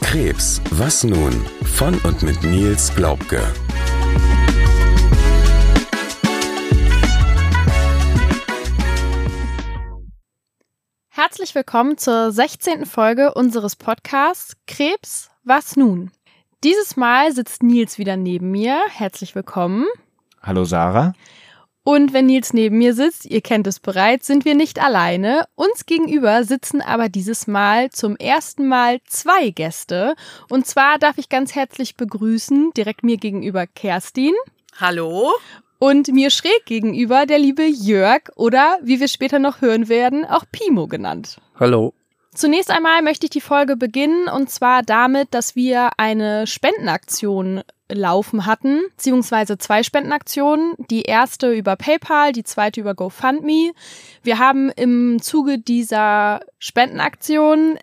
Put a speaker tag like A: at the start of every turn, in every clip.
A: Krebs, was nun? Von und mit Nils Glaubke.
B: Herzlich willkommen zur 16. Folge unseres Podcasts Krebs, was nun? Dieses Mal sitzt Nils wieder neben mir. Herzlich willkommen.
C: Hallo Sarah.
B: Und wenn Nils neben mir sitzt, ihr kennt es bereits, sind wir nicht alleine. Uns gegenüber sitzen aber dieses Mal zum ersten Mal zwei Gäste. Und zwar darf ich ganz herzlich begrüßen, direkt mir gegenüber Kerstin.
D: Hallo.
B: Und mir schräg gegenüber der liebe Jörg oder, wie wir später noch hören werden, auch Pimo genannt.
E: Hallo.
B: Zunächst einmal möchte ich die Folge beginnen und zwar damit, dass wir eine Spendenaktion laufen hatten, beziehungsweise zwei Spendenaktionen. Die erste über PayPal, die zweite über GoFundMe. Wir haben im Zuge dieser Spendenaktion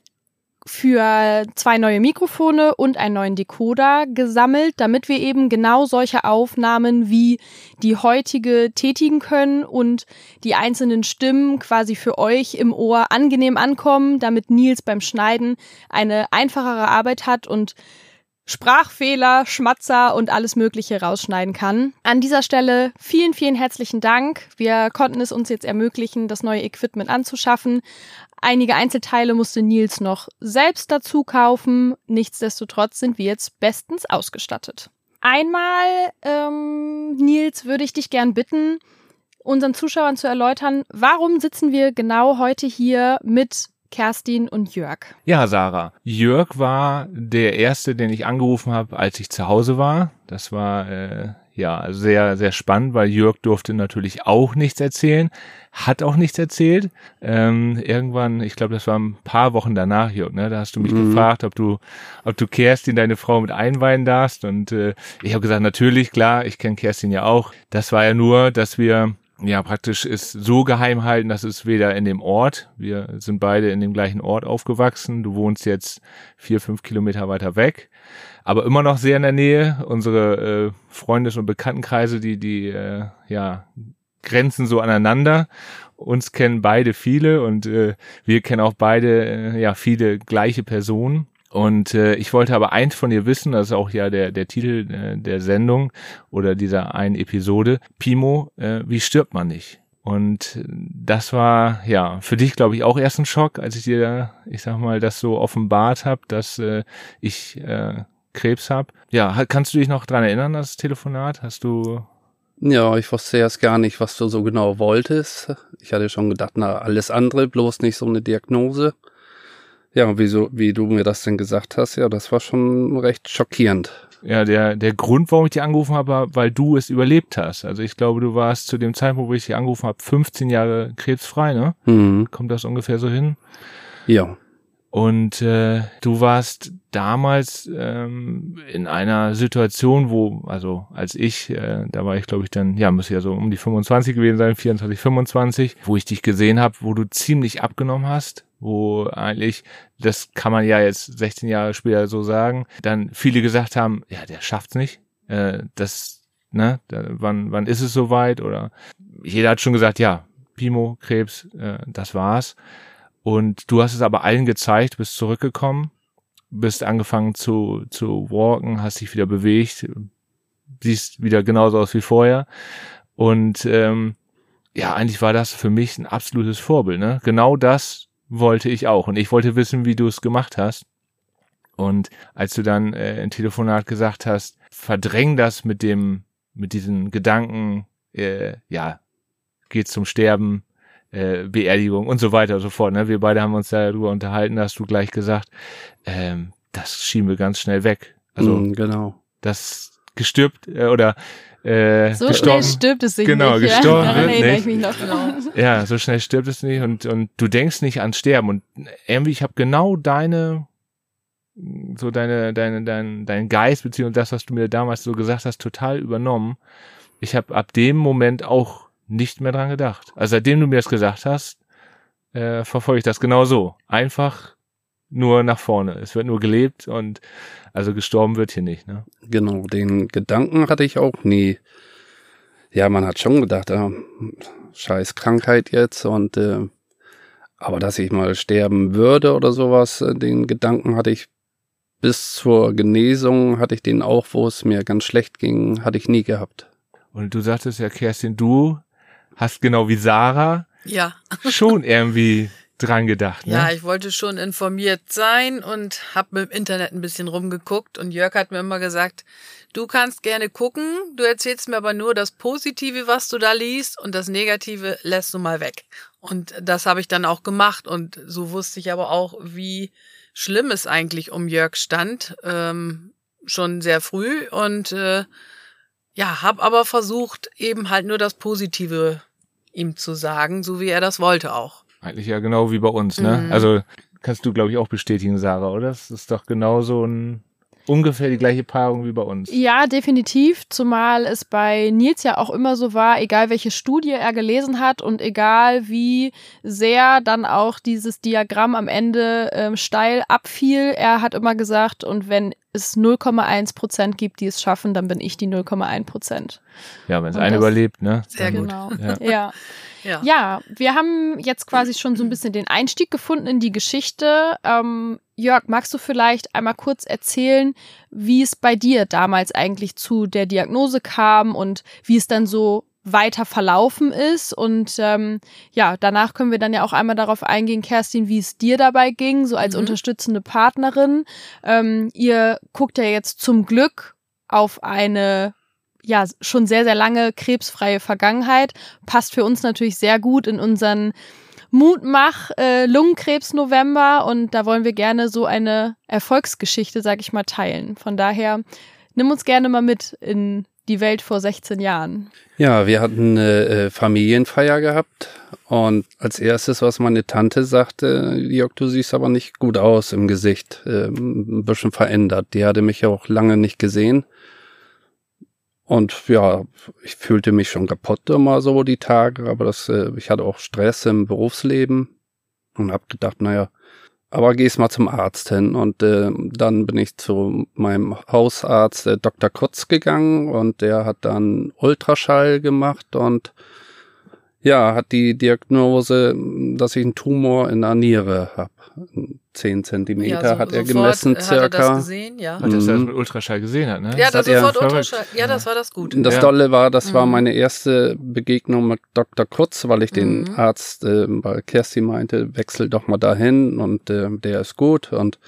B: für zwei neue Mikrofone und einen neuen Decoder gesammelt, damit wir eben genau solche Aufnahmen wie die heutige tätigen können und die einzelnen Stimmen quasi für euch im Ohr angenehm ankommen, damit Nils beim Schneiden eine einfachere Arbeit hat und Sprachfehler, Schmatzer und alles Mögliche rausschneiden kann. An dieser Stelle vielen, vielen herzlichen Dank. Wir konnten es uns jetzt ermöglichen, das neue Equipment anzuschaffen. Einige Einzelteile musste Nils noch selbst dazu kaufen. Nichtsdestotrotz sind wir jetzt bestens ausgestattet. Einmal, ähm, Nils, würde ich dich gern bitten, unseren Zuschauern zu erläutern, warum sitzen wir genau heute hier mit Kerstin und Jörg.
C: Ja, Sarah. Jörg war der erste, den ich angerufen habe, als ich zu Hause war. Das war äh, ja sehr, sehr spannend, weil Jörg durfte natürlich auch nichts erzählen, hat auch nichts erzählt. Ähm, irgendwann, ich glaube, das war ein paar Wochen danach, Jörg, ne? Da hast du mich mhm. gefragt, ob du, ob du Kerstin, deine Frau, mit einweihen darfst. Und äh, ich habe gesagt, natürlich, klar, ich kenne Kerstin ja auch. Das war ja nur, dass wir ja praktisch ist so geheim halten, dass es weder in dem Ort, wir sind beide in dem gleichen Ort aufgewachsen, du wohnst jetzt vier, fünf Kilometer weiter weg, aber immer noch sehr in der Nähe. Unsere äh, Freundes- und Bekanntenkreise, die, die äh, ja grenzen so aneinander. Uns kennen beide viele und äh, wir kennen auch beide äh, ja viele gleiche Personen. Und äh, ich wollte aber eins von dir wissen, das ist auch ja der, der Titel äh, der Sendung oder dieser einen Episode. Pimo, äh, wie stirbt man nicht? Und das war ja für dich, glaube ich, auch erst ein Schock, als ich dir, ich sag mal, das so offenbart habe, dass äh, ich äh, Krebs habe. Ja, kannst du dich noch dran erinnern, das Telefonat? Hast du
E: ja, ich wusste erst gar nicht, was du so genau wolltest. Ich hatte schon gedacht, na, alles andere, bloß nicht so eine Diagnose. Ja, wie, so, wie du mir das denn gesagt hast, ja, das war schon recht schockierend.
C: Ja, der, der Grund, warum ich dich angerufen habe, war, weil du es überlebt hast. Also ich glaube, du warst zu dem Zeitpunkt, wo ich dich angerufen habe, 15 Jahre krebsfrei, ne? Mhm. Kommt das ungefähr so hin?
E: Ja.
C: Und äh, du warst damals ähm, in einer Situation, wo, also als ich, äh, da war ich glaube ich dann, ja, müsste ja so um die 25 gewesen sein, 24, 25, wo ich dich gesehen habe, wo du ziemlich abgenommen hast, wo eigentlich, das kann man ja jetzt 16 Jahre später so sagen, dann viele gesagt haben, ja, der schafft's nicht, äh, das, ne, da, wann, wann ist es soweit? Oder jeder hat schon gesagt, ja, Pimo, Krebs, äh, das war's. Und du hast es aber allen gezeigt, bist zurückgekommen, bist angefangen zu, zu walken, hast dich wieder bewegt, siehst wieder genauso aus wie vorher. Und ähm, ja, eigentlich war das für mich ein absolutes Vorbild. Ne? Genau das wollte ich auch. Und ich wollte wissen, wie du es gemacht hast. Und als du dann äh, im Telefonat gesagt hast, verdräng das mit dem, mit diesen Gedanken, äh, ja, geht zum Sterben, äh, Beerdigung und so weiter und so fort. Ne? Wir beide haben uns darüber unterhalten, hast du gleich gesagt, ähm, das schieben wir ganz schnell weg. Also
E: mm, genau.
C: Das gestirbt äh, oder äh,
B: so
C: gestorben.
B: schnell stirbt es nicht.
C: Genau,
B: nicht,
C: gestorben
B: ja?
C: nicht.
B: Ich mich noch genau.
C: Ja, so schnell stirbt es nicht und und du denkst nicht ans Sterben und irgendwie ich habe genau deine so deine deine dein dein Geist beziehungsweise das was du mir damals so gesagt hast total übernommen. Ich habe ab dem Moment auch nicht mehr dran gedacht. Also seitdem du mir das gesagt hast, äh, verfolge ich das genau so. Einfach nur nach vorne. Es wird nur gelebt und also gestorben wird hier nicht. Ne?
E: Genau, den Gedanken hatte ich auch nie. Ja, man hat schon gedacht, äh, scheiß Krankheit jetzt und äh, Aber dass ich mal sterben würde oder sowas, äh, den Gedanken hatte ich bis zur Genesung, hatte ich den auch, wo es mir ganz schlecht ging, hatte ich nie gehabt.
C: Und du sagtest ja, Kerstin, du hast genau wie Sarah
D: Ja.
C: schon irgendwie dran gedacht. Ne?
D: Ja, ich wollte schon informiert sein und habe im Internet ein bisschen rumgeguckt und Jörg hat mir immer gesagt, du kannst gerne gucken, du erzählst mir aber nur das Positive, was du da liest und das Negative lässt du mal weg. Und das habe ich dann auch gemacht und so wusste ich aber auch, wie schlimm es eigentlich um Jörg stand, ähm, schon sehr früh und äh, ja, habe aber versucht, eben halt nur das Positive ihm zu sagen, so wie er das wollte auch.
C: Eigentlich ja genau wie bei uns, ne?
D: Mhm.
C: Also kannst du, glaube ich, auch bestätigen, Sarah, oder? Das ist doch genau so ein ungefähr die gleiche Paarung wie bei uns.
B: Ja, definitiv. Zumal es bei Nils ja auch immer so war, egal welche Studie er gelesen hat und egal wie sehr dann auch dieses Diagramm am Ende ähm, steil abfiel, er hat immer gesagt, und wenn es 0,1 Prozent gibt, die es schaffen, dann bin ich die 0,1 Prozent.
C: Ja, wenn es
B: das-
C: überlebt, ne?
D: Sehr gut.
B: Genau.
C: Ja.
B: Ja.
D: Ja.
B: Ja, wir haben jetzt quasi schon so ein bisschen den Einstieg gefunden in die Geschichte. Ähm, Jörg, magst du vielleicht einmal kurz erzählen, wie es bei dir damals eigentlich zu der Diagnose kam und wie es dann so weiter verlaufen ist? Und ähm, ja, danach können wir dann ja auch einmal darauf eingehen, Kerstin, wie es dir dabei ging, so als
D: Mhm.
B: unterstützende Partnerin. Ähm, ihr guckt ja jetzt zum Glück auf eine ja schon sehr, sehr lange krebsfreie Vergangenheit. Passt für uns natürlich sehr gut in unseren Mutmach äh, Lungenkrebs November und da wollen wir gerne so eine Erfolgsgeschichte, sag ich mal, teilen. Von daher nimm uns gerne mal mit in die Welt vor 16 Jahren.
E: Ja, wir hatten eine äh, Familienfeier gehabt und als erstes, was meine Tante sagte, Jörg, du siehst aber nicht gut aus im Gesicht, ähm, ein bisschen verändert. Die hatte mich ja auch lange nicht gesehen. Und ja, ich fühlte mich schon kaputt immer so die Tage, aber das, äh, ich hatte auch Stress im Berufsleben und hab gedacht, naja, aber geh's mal zum Arzt hin. Und äh, dann bin ich zu meinem Hausarzt äh, Dr. Kutz gegangen und der hat dann Ultraschall gemacht und ja, hat die Diagnose, dass ich einen Tumor in der Niere habe. Zehn Zentimeter
D: Ja, so-
E: hat er gemessen,
D: Hat er das
E: circa.
D: gesehen, ja.
C: Hat das
E: Mhm.
C: das mit Ultraschall gesehen hat, ne?
D: Ja, das
E: er
D: sofort. Ultraschall. Ja, das war das Gute.
E: Das
C: Ja.
E: Dolle war, das war
D: Mhm.
E: meine erste Begegnung mit Dr. Kutz, weil ich den
D: Mhm.
E: Arzt, äh, weil Kersti meinte, wechsel doch mal dahin und äh, der ist gut und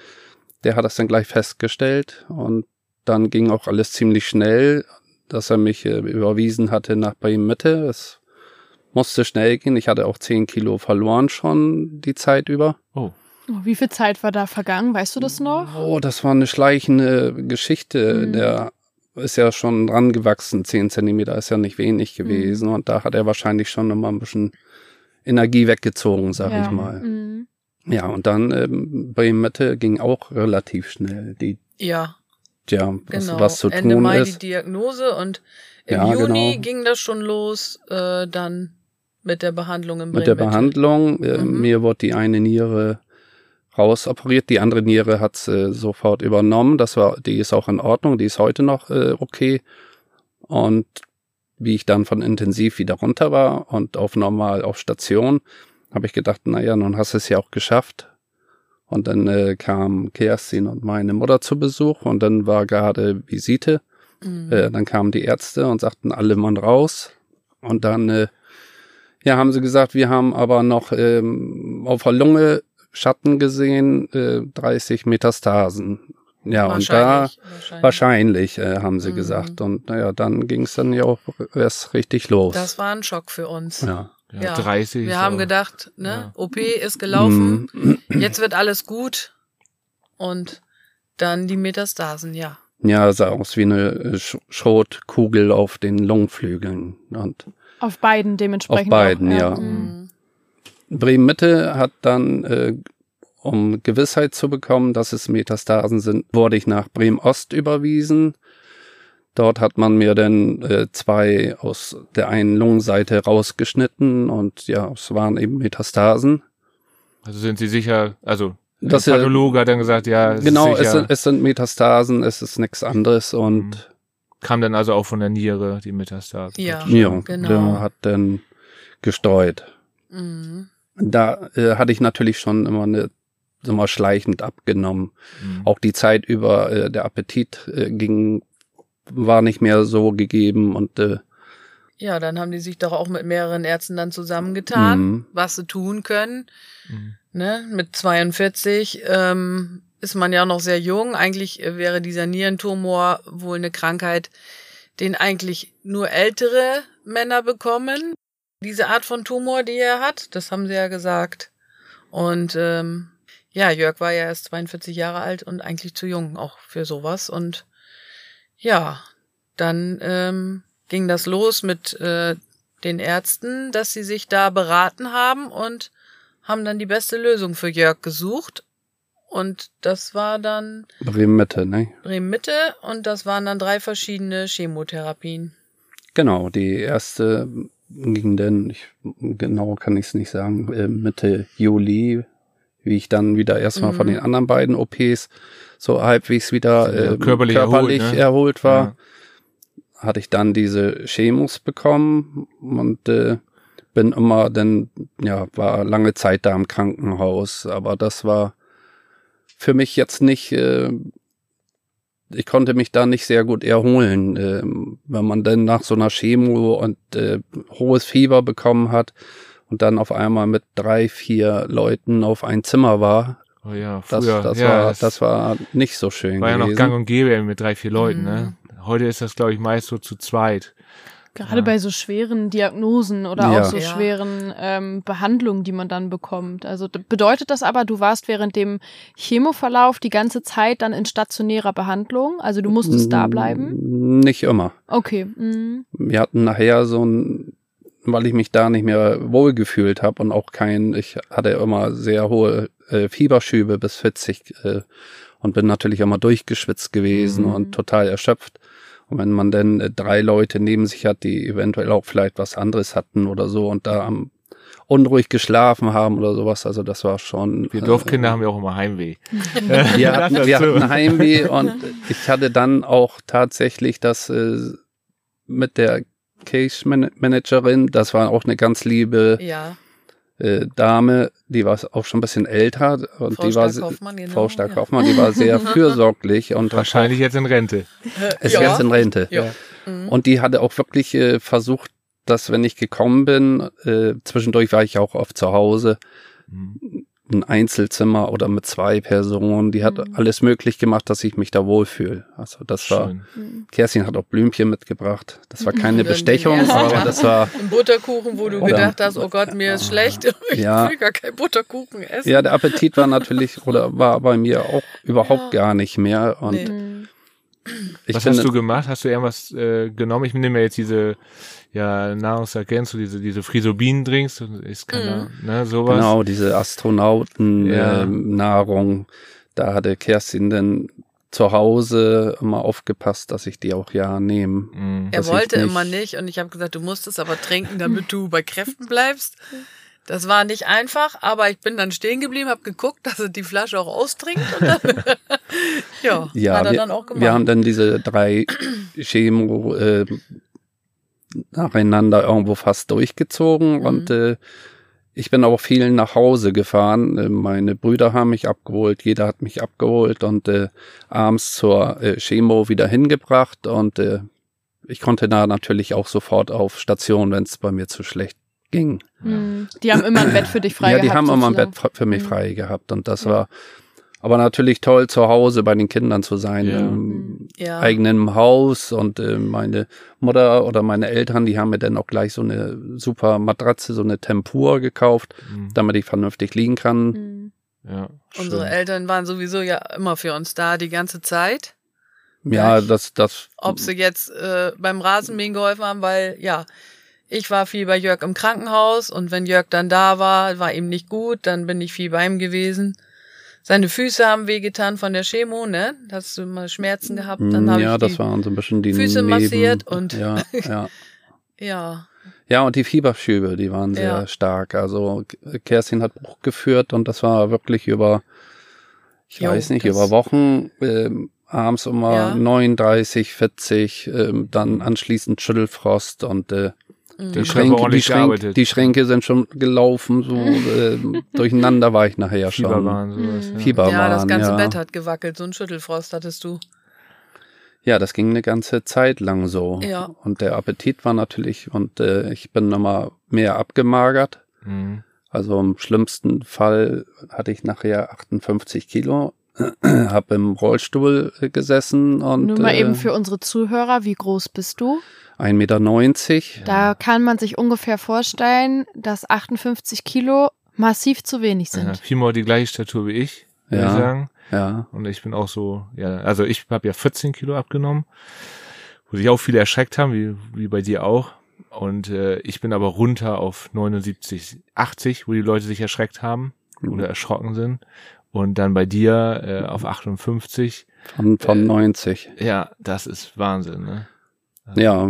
E: der hat das dann gleich festgestellt und dann ging auch alles ziemlich schnell, dass er mich äh, überwiesen hatte nach Bremen Mitte. Es musste schnell gehen. Ich hatte auch zehn Kilo verloren schon die Zeit über.
C: Oh.
B: Wie viel Zeit war da vergangen? Weißt du das noch?
E: Oh, das war eine schleichende Geschichte.
B: Mhm.
E: Der ist ja schon dran gewachsen. Zehn Zentimeter ist ja nicht wenig gewesen. Und da hat er wahrscheinlich schon noch mal ein bisschen Energie weggezogen, sag
B: Ja.
E: ich mal.
B: Mhm.
E: Ja, und dann ähm, bei Mitte ging auch relativ schnell. Die,
D: Ja,
E: ja, was,
D: genau.
E: was zu
D: Ende
E: tun
D: Mai
E: ist.
D: die Diagnose und im
E: Ja,
D: Juni
E: genau.
D: ging das schon los, äh, dann mit der Behandlung im
E: Mit der. Behandlung. Äh,
D: Mhm.
E: Mir wurde die eine Niere rausoperiert, die andere Niere hat's äh, sofort übernommen. Das war, die ist auch in Ordnung, die ist heute noch äh, okay. Und wie ich dann von intensiv wieder runter war und auf normal auf Station, habe ich gedacht, naja, nun hast du es ja auch geschafft. Und dann äh, kam Kerstin und meine Mutter zu Besuch und dann war gerade Visite.
D: Mhm.
E: Äh, dann kamen die Ärzte und sagten, alle Mann raus. Und dann, äh, ja, haben sie gesagt, wir haben aber noch ähm, auf der Lunge Schatten gesehen, äh, 30 Metastasen. Ja, und da
D: wahrscheinlich, wahrscheinlich.
E: äh, haben sie
D: Mhm.
E: gesagt. Und naja, dann ging es dann ja auch erst richtig los.
D: Das war ein Schock für uns.
E: ja.
C: Ja,
D: Ja.
C: 30.
D: Wir haben
C: so.
D: gedacht, ne,
C: Ja.
D: OP ist gelaufen,
E: Mhm.
D: jetzt wird alles gut und dann die Metastasen, ja.
E: Ja, sah aus wie eine äh, Sch Schrotkugel auf den Lungenflügeln. Und
B: Auf beiden dementsprechend.
E: Auf beiden,
B: auch,
E: ja.
B: Mhm.
E: Bremen Mitte hat dann, äh, um Gewissheit zu bekommen, dass es Metastasen sind, wurde ich nach Bremen Ost überwiesen. Dort hat man mir dann äh, zwei aus der einen Lungenseite rausgeschnitten und ja, es waren eben Metastasen.
C: Also sind Sie sicher, also
E: Das,
C: der Pathologe hat dann gesagt, ja, es
E: genau,
C: ist
E: es
C: sicher,
E: sind, es sind Metastasen, es ist nichts anderes und
C: Mhm. kam dann also auch von der Niere, die Metastasen.
D: Ja.
E: ja,
D: genau.
E: der hat dann gestreut.
D: Mhm.
E: Da äh, hatte ich natürlich schon immer eine immer schleichend abgenommen.
C: Mhm.
E: Auch die Zeit über äh, der Appetit äh, ging war nicht mehr so gegeben und äh,
D: Ja, dann haben die sich doch auch mit mehreren Ärzten dann zusammengetan,
E: Mhm.
D: was sie tun können.
C: Mhm.
D: Ne? Mit 42 ähm, ist man ja noch sehr jung. Eigentlich äh, wäre dieser Nierentumor wohl eine Krankheit, den eigentlich nur ältere Männer bekommen. Diese Art von Tumor, die er hat, das haben sie ja gesagt. Und ähm, ja, Jörg war ja erst 42 Jahre alt und eigentlich zu jung auch für sowas. Und ja, dann ähm, ging das los mit äh, den Ärzten, dass sie sich da beraten haben und haben dann die beste Lösung für Jörg gesucht. Und das war dann
E: Bremen Mitte, ne?
D: Bremen Mitte und das waren dann drei verschiedene Chemotherapien.
E: Genau, die erste ging dann, ich, genau kann ich es nicht sagen, äh, Mitte Juli, wie ich dann wieder erstmal von
D: Mhm.
E: den anderen beiden OPs so halbwegs wieder
C: Ja,
E: äh,
C: körperlich
E: körperlich,
C: erholt, ne?
E: erholt war,
C: Ja.
E: hatte ich dann diese Chemos bekommen und äh, bin immer dann, ja, war lange Zeit da im Krankenhaus, aber das war für mich jetzt nicht, äh, ich konnte mich da nicht sehr gut erholen, ähm, wenn man dann nach so einer Chemo und äh, hohes Fieber bekommen hat und dann auf einmal mit drei, vier Leuten auf ein Zimmer war.
C: Oh ja,
E: Das,
C: früher.
E: das,
C: ja,
E: war,
C: das,
E: das war nicht so schön
C: war ja
E: gewesen.
C: noch gang und gäbe mit drei, vier Leuten,
D: Mhm.
C: ne? Heute ist das, glaube ich, meist so zu zweit.
B: Gerade
C: Ja.
B: bei so schweren Diagnosen oder
E: Ja.
B: auch so
D: Ja.
B: schweren ähm, Behandlungen, die man dann bekommt. Also bedeutet das aber, du warst während dem Chemoverlauf die ganze Zeit dann in stationärer Behandlung? Also du musstest da bleiben?
E: Nicht immer.
B: Okay. Mhm.
E: Wir hatten nachher so ein, weil ich mich da nicht mehr wohlgefühlt habe und auch kein, ich hatte immer sehr hohe äh, Fieberschübe bis 40 äh, und bin natürlich immer durchgeschwitzt gewesen
B: Mhm.
E: und total erschöpft. Und wenn man dann äh, drei Leute neben sich hat, die eventuell auch vielleicht was anderes hatten oder so und da am unruhig geschlafen haben oder sowas, also das war schon.
C: Wir
E: äh,
C: Dorfkinder haben ja auch immer Heimweh.
E: wir hatten, wir hatten Heimweh und ich hatte dann auch tatsächlich das äh, mit der Case Man- Managerin, das war auch eine ganz liebe
D: Ja,
E: äh, Dame, die war auch schon ein bisschen älter und
D: Frau
E: die war
D: Stark-Kaufmann, genau,
E: Frau
D: ja.
E: Stark-Kaufmann, die war sehr fürsorglich und
C: Wahrscheinlich jetzt in Rente.
E: ist
D: ja.
E: jetzt in Rente.
D: Ja. Mhm.
E: Und die hatte auch wirklich äh, versucht, dass wenn ich gekommen bin, äh, zwischendurch war ich auch oft zu Hause,
C: Mhm.
E: Ein Einzelzimmer oder mit zwei Personen, die hat
B: Mhm.
E: alles möglich gemacht, dass ich mich da wohlfühle. Also das war,
C: Schön.
B: Mhm.
E: Kerstin hat auch Blümchen mitgebracht. Das war keine Bestechung, aber das war,
D: Ein Butterkuchen, wo du
E: Oder-
D: gedacht hast, oh Gott, mir ist schlecht, ich
E: Ja.
D: will gar kein Butterkuchen essen.
E: ja, der Appetit war natürlich, oder war bei mir auch überhaupt
D: Ja.
E: gar nicht mehr. Und
D: Nee.
E: Ich
C: Was
E: finde,
C: hast du gemacht? Hast du irgendwas äh, genommen? Ich nehme jetzt diese ja, Nahrungsergänzung, diese, diese Frisobin-Drinks, ist keine, ne, sowas.
E: genau, diese Astronauten
C: Ja.
E: Nahrung, da hatte Kerstin dann zu Hause immer aufgepasst, dass ich die auch ja nehme.
C: Mhm.
D: Er wollte
E: nicht-
D: immer nicht und ich habe gesagt, du musst es aber trinken, damit du bei Kräften bleibst. Das war nicht einfach, aber ich bin dann stehen geblieben, habe geguckt, dass er die Flasche auch austrinkt und dann, ja,
E: Ja,
D: hat er
E: wir,
D: dann auch gemacht.
E: wir haben dann diese drei Chemo äh, nacheinander irgendwo fast durchgezogen
D: Mhm.
E: und äh, ich bin auch vielen nach Hause gefahren. Äh, Meine Brüder haben mich abgeholt, jeder hat mich abgeholt und äh, abends zur äh, Chemo wieder hingebracht und äh, ich konnte da natürlich auch sofort auf Station, wenn es bei mir zu schlecht ging.
B: Mhm. Die haben immer ein Bett für dich frei
E: ja,
B: gehabt.
E: die haben immer ein
B: sozusagen.
E: Bett für mich
B: Mhm.
E: frei gehabt und das
B: Ja.
E: war aber natürlich toll, zu Hause bei den Kindern zu sein,
C: Ja.
E: im
D: ja.
E: eigenen Haus und äh, meine Mutter oder meine Eltern, die haben mir dann auch gleich so eine super Matratze, so eine Tempur gekauft,
C: Mhm.
E: damit ich vernünftig liegen kann.
B: Mhm.
C: Ja,
D: Unsere
C: schön.
D: Eltern waren sowieso ja immer für uns da, die ganze Zeit.
E: Ja,
D: Ja,
E: das, das,
D: Ob sie jetzt äh, beim Rasenmähen geholfen haben, weil ja, ich war viel bei Jörg im Krankenhaus und wenn Jörg dann da war, war ihm nicht gut, dann bin ich viel bei ihm gewesen. Seine Füße haben wehgetan von der Chemo, ne? Hast du mal Schmerzen gehabt? Dann habe
E: ja,
D: ich
E: das waren so ein bisschen die
D: Füße
E: Neben,
D: massiert und-
E: ja, ja.
D: ja,
E: Ja, und die Fieberschübe, die waren sehr
D: Ja.
E: stark. Also Kerstin hat Buch geführt und das war wirklich über, ich
D: Jo,
E: weiß nicht, über Wochen, ähm, abends immer
D: Ja.
E: 39, 40, ähm, dann anschließend Schüttelfrost und äh, Die
C: Körper
E: Schränke, die, Schränke, die Schränke sind schon gelaufen, so äh, durcheinander war ich nachher schon.
C: Fieberwahn, sowas. Ja.
E: Fieberwahn,
D: ja, das ganze
E: ja.
D: Bett hat gewackelt. So ein Schüttelfrost hattest du.
E: Ja, das ging eine ganze Zeit lang so.
D: Ja.
E: Und der Appetit war natürlich, und äh, ich bin immer mehr abgemagert.
C: Mhm.
E: Also im schlimmsten Fall hatte ich nachher 58 Kilo, habe im Rollstuhl äh, gesessen und
B: Nur mal
E: äh,
B: eben für unsere Zuhörer, wie groß bist du?
E: 1,90 Meter.
B: Da kann man sich ungefähr vorstellen, dass 58 Kilo massiv zu wenig
C: Ja,
B: sind.
C: Fimo die gleiche Statur wie ich, würde
E: Ja.
C: ich sagen.
E: Ja,
C: Und ich bin auch so, ja, also ich habe ja 14 Kilo abgenommen, wo sich auch viele erschreckt haben, wie, wie bei dir auch. Und äh, ich bin aber runter auf 79, 80, wo die Leute sich erschreckt haben
E: Mhm.
C: oder erschrocken sind. Und dann bei dir äh, auf 58.
E: von, von
C: Äh,
E: 90.
C: Ja, das ist Wahnsinn, ne?
E: Ja,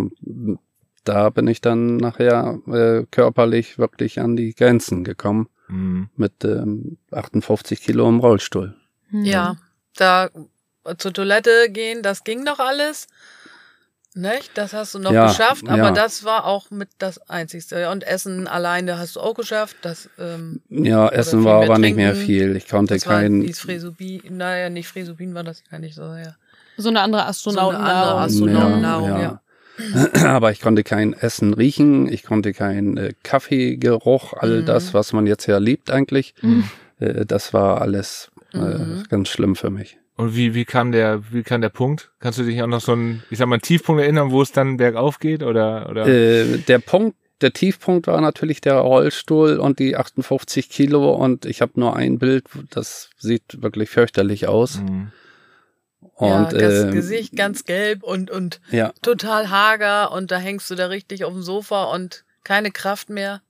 E: da bin ich dann nachher äh, körperlich wirklich an die Grenzen gekommen
C: Mhm.
E: mit ähm, 58 Kilo im Rollstuhl.
B: Hm.
D: Ja, da zur Toilette gehen, das ging noch alles. Nicht? Das hast du noch
E: Ja,
D: geschafft, aber
E: ja.
D: das war auch mit das Einzigste. Und Essen alleine hast du auch geschafft. Das, ähm,
E: Ja, Essen war aber nicht mehr
D: trinken.
E: viel. Ich konnte
D: das war
E: kein.
D: Fresubin, naja, nicht Fresubin war das gar nicht so, ja.
B: So eine andere
D: So eine andere Astronautennahrung, ja.
E: Aber ich konnte kein Essen riechen, ich konnte keinen äh, Kaffeegeruch, all
D: Mhm.
E: das, was man jetzt ja liebt eigentlich.
B: Mhm.
E: Äh, das war alles äh,
D: Mhm.
E: ganz schlimm für mich.
C: Und wie, wie kam der, wie kam der Punkt? Kannst du dich auch noch so einen, ich sag mal, einen Tiefpunkt erinnern, wo es dann bergauf geht oder, oder?
E: Äh, der Punkt, der Tiefpunkt war natürlich der Rollstuhl und die 58 Kilo und ich habe nur ein Bild, das sieht wirklich fürchterlich aus.
C: Mhm.
E: Und
D: ja, das
E: ähm,
D: Gesicht ganz gelb und, und
E: ja,
D: total hager und da hängst du da richtig auf dem Sofa und keine Kraft mehr.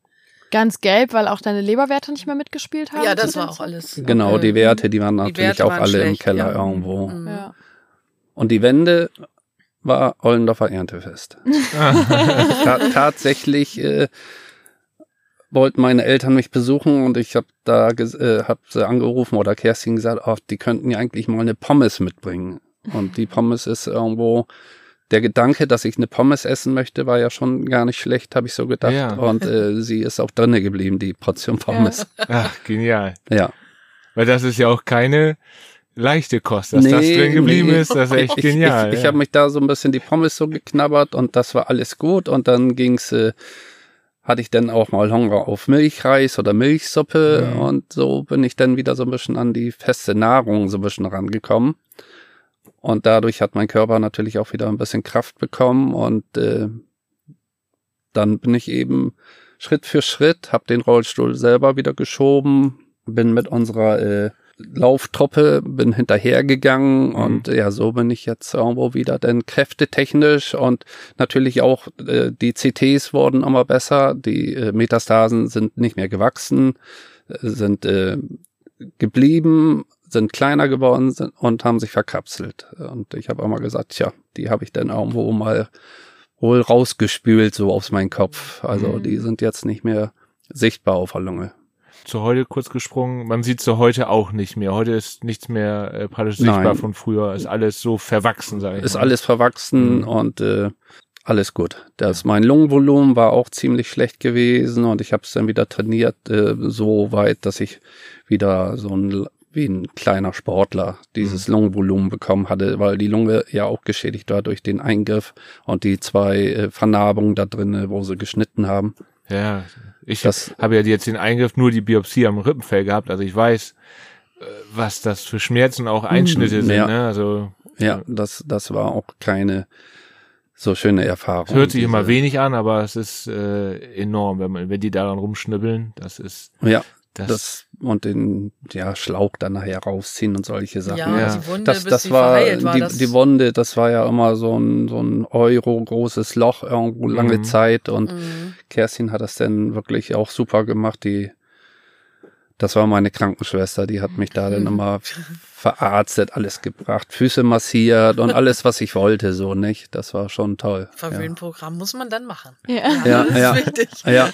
B: Ganz gelb, weil auch deine Leberwerte nicht mehr mitgespielt haben.
D: Ja, das war auch alles.
E: genau, die Werte, die waren
D: die
E: natürlich
D: Werte
E: auch
D: waren
E: alle im
D: schlecht,
E: Keller
D: ja.
E: irgendwo.
D: Mhm.
B: Ja.
E: Und die Wende war Ollendorfer Erntefest. Ta tatsächlich äh, wollten meine Eltern mich besuchen und ich habe da äh, hab sie angerufen oder Kerstin gesagt, oh, die könnten ja eigentlich mal eine Pommes mitbringen. Und die Pommes ist irgendwo der Gedanke, dass ich eine Pommes essen möchte, war ja schon gar nicht schlecht, habe ich so gedacht.
C: Ja.
E: Und äh, sie ist auch drinne geblieben, die Portion Pommes.
C: Ach, genial.
E: Ja.
C: Weil das ist ja auch keine leichte Kost, dass das
E: Nee,
C: drin geblieben
E: nee.
C: ist, das ist echt
E: ich,
C: genial.
E: Ich, ich
C: ja.
E: habe mich da so ein bisschen die Pommes so geknabbert und das war alles gut und dann ging's, äh, hatte ich dann auch mal Hunger auf Milchreis oder Milchsuppe
C: Mhm.
E: und so bin ich dann wieder so ein bisschen an die feste Nahrung so ein bisschen rangekommen. Und dadurch hat mein Körper natürlich auch wieder ein bisschen Kraft bekommen und äh, dann bin ich eben Schritt für Schritt, habe den Rollstuhl selber wieder geschoben, bin mit unserer äh, Lauftruppe, bin hinterhergegangen
C: Mhm.
E: und ja, so bin ich jetzt irgendwo wieder denn kräftetechnisch und natürlich auch äh, die CTs wurden immer besser, die äh, Metastasen sind nicht mehr gewachsen, äh, sind äh, geblieben, sind kleiner geworden sind und haben sich verkapselt. Und ich habe immer gesagt, tja, die habe ich dann irgendwo mal wohl rausgespült, so aus meinem Kopf. Also
C: Mhm.
E: die sind jetzt nicht mehr sichtbar auf der Lunge.
C: Zu heute kurz gesprungen. Man sieht so heute auch nicht mehr. Heute ist nichts mehr äh, praktisch
E: Nein.
C: sichtbar von früher. Ist alles so verwachsen, sag ich
E: Ist
C: mal.
E: alles verwachsen
C: Mhm.
E: und äh, alles gut. Das mein Lungenvolumen war auch ziemlich schlecht gewesen und ich habe es dann wieder trainiert, äh, so weit, dass ich wieder so ein wie ein kleiner Sportler dieses Lungenvolumen bekommen hatte, weil die Lunge ja auch geschädigt war durch den Eingriff und die zwei äh, Vernarbungen da drinnen, wo sie geschnitten haben.
C: Ja, ich
E: Das-
C: habe ja jetzt den Eingriff nur die Biopsie am Rippenfell gehabt. Also ich weiß, äh, was das für Schmerzen auch Einschnitte sind.
E: ja.
C: Ne? Also
E: Ja, das das war auch keine so schöne Erfahrung.
C: es hört sich immer wenig an, aber es ist äh, enorm, wenn man, wenn die daran rumschnibbeln. Das ist
E: Ja,
C: das.
E: das und den ja, Schlauch dann nachher rausziehen und solche Sachen.
D: Ja,
C: Ja.
D: die Wunde,
E: das,
D: bis
E: das
D: sie
E: war,
D: war.
E: die,
D: das,
E: die Wunde, das war ja immer so ein, so ein Euro großes Loch irgendwo lange
C: Mhm.
E: Zeit und
D: Mhm.
E: Kerstin hat das dann wirklich auch super gemacht. Die, das war meine Krankenschwester, die hat mich da dann
D: Mhm.
E: immer verarztet, alles gebracht, Füße massiert und alles, was ich wollte, so nicht. Das war schon toll. Ja.
D: Verwöhnprogramm muss man dann machen.
B: Ja.
E: Ja,
D: das
E: ja.
D: ist wichtig.
E: Ja,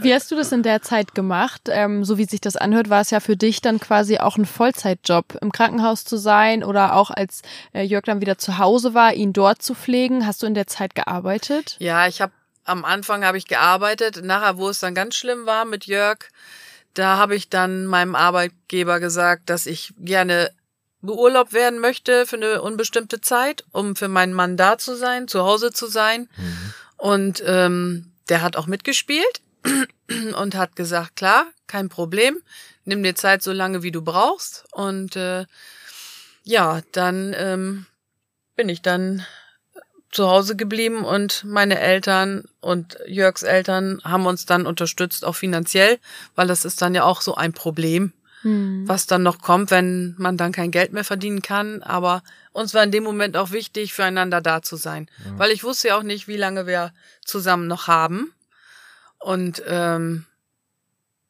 B: Wie hast du das in der Zeit gemacht? Ähm, so wie sich das anhört, war es ja für dich dann quasi auch ein Vollzeitjob, im Krankenhaus zu sein oder auch als äh, Jörg dann wieder zu Hause war, ihn dort zu pflegen. Hast du in der Zeit gearbeitet?
D: Ja, ich habe am Anfang habe ich gearbeitet, nachher, wo es dann ganz schlimm war mit Jörg, da habe ich dann meinem Arbeitgeber gesagt, dass ich gerne beurlaubt werden möchte für eine unbestimmte Zeit, um für meinen Mann da zu sein, zu Hause zu sein.
C: Mhm.
D: Und ähm, der hat auch mitgespielt und hat gesagt, klar, kein Problem, nimm dir Zeit so lange, wie du brauchst. Und äh, ja, dann ähm, bin ich dann zu Hause geblieben und meine Eltern und Jörgs Eltern haben uns dann unterstützt, auch finanziell, weil das ist dann ja auch so ein Problem,
B: Hm.
D: was dann noch kommt, wenn man dann kein Geld mehr verdienen kann. Aber uns war in dem Moment auch wichtig, füreinander da zu sein, weil ich wusste ja auch nicht, wie lange wir zusammen noch haben. Und ähm,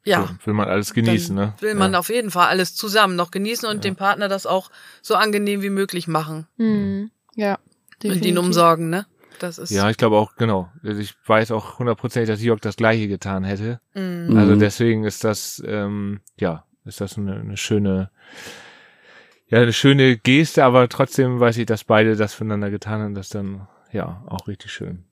D: ja,
C: So, will man alles genießen,
D: dann
C: ne?
D: will man
C: ja.
D: auf jeden Fall alles zusammen noch genießen und dem Partner das auch so angenehm wie möglich machen
B: Hm. Ja.
D: und ihn
B: definitiv.
D: umsorgen, ne? Das ist
C: Ja, ich glaube auch, genau. Also ich weiß auch hundertprozentig, dass Jörg das Gleiche getan hätte.
D: Mm.
C: Also
E: Mhm.
C: deswegen ist das, ähm, ja, ist das eine, eine schöne, ja, eine schöne Geste, aber trotzdem weiß ich, dass beide das füreinander getan haben, das dann, ja, auch richtig schön.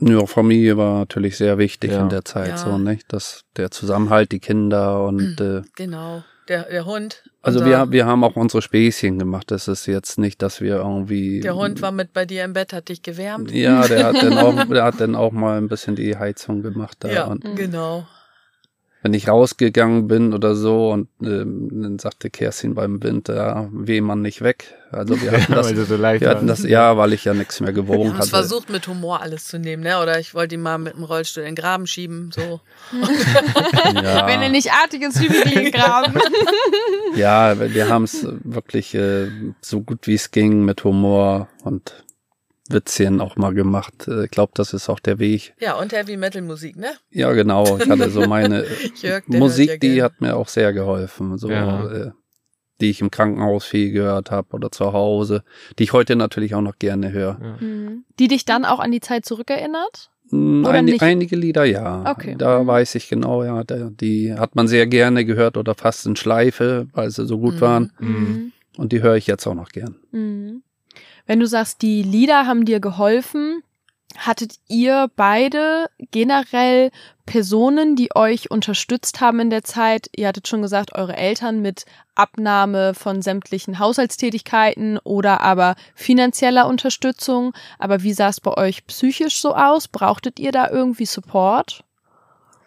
E: Ja, Familie war natürlich sehr wichtig
C: Ja.
E: in der Zeit,
D: Ja.
E: so, nicht? Das, der Zusammenhalt, die Kinder und, äh,
D: Genau. Der, der Hund.
E: also wir, wir haben auch unsere Späßchen gemacht. Das ist jetzt nicht, dass wir irgendwie.
D: Der Hund war mit bei dir im Bett, hat dich gewärmt.
E: Ja, der hat dann auch, der hat dann auch mal ein bisschen die Heizung gemacht da.
D: Ja,
E: Und
D: genau.
E: Wenn ich rausgegangen bin oder so und ähm, dann sagte Kerstin beim Wind, ja, weh man nicht weg. Also wir hatten das,
C: Weil du so leicht
E: wir hatten das, ja, weil ich ja nichts mehr
D: Wir
E: gewogen
D: haben es
E: hatte.
D: versucht, mit Humor alles zu nehmen, ne? Oder ich wollte ihn mal mit dem Rollstuhl in den Graben schieben, so.
E: Ja.
B: Wenn er nicht artig ins Hügel graben.
E: Ja, wir haben es wirklich äh, so gut wie es ging mit Humor und Witzchen auch mal gemacht. Äh, Ich glaube, das ist auch der Weg.
D: Ja, und Heavy Metal Musik, ne?
E: Ja, genau. Ich hatte so meine
D: Jörg, der
E: Musik,
D: ja
E: die
D: gern.
E: hat mir auch sehr geholfen. So,
C: Ja.
E: äh, die ich im Krankenhaus viel gehört habe oder zu Hause, die ich heute natürlich auch noch gerne höre.
B: Hm. Die dich dann auch an die Zeit zurückerinnert? Oder
E: Ein, einige Lieder ja.
B: Okay.
E: Da
B: Mhm.
E: weiß ich genau, ja, die hat man sehr gerne gehört oder fast in Schleife, weil sie so gut
D: Mhm.
E: waren.
C: Mhm.
E: Und die höre ich jetzt auch noch gern.
B: Wenn du sagst, die Lieder haben dir geholfen, hattet ihr beide generell Personen, die euch unterstützt haben in der Zeit? Ihr hattet schon gesagt, eure Eltern mit Abnahme von sämtlichen Haushaltstätigkeiten oder aber finanzieller Unterstützung. Aber wie sah es bei euch psychisch so aus? Brauchtet ihr da irgendwie Support?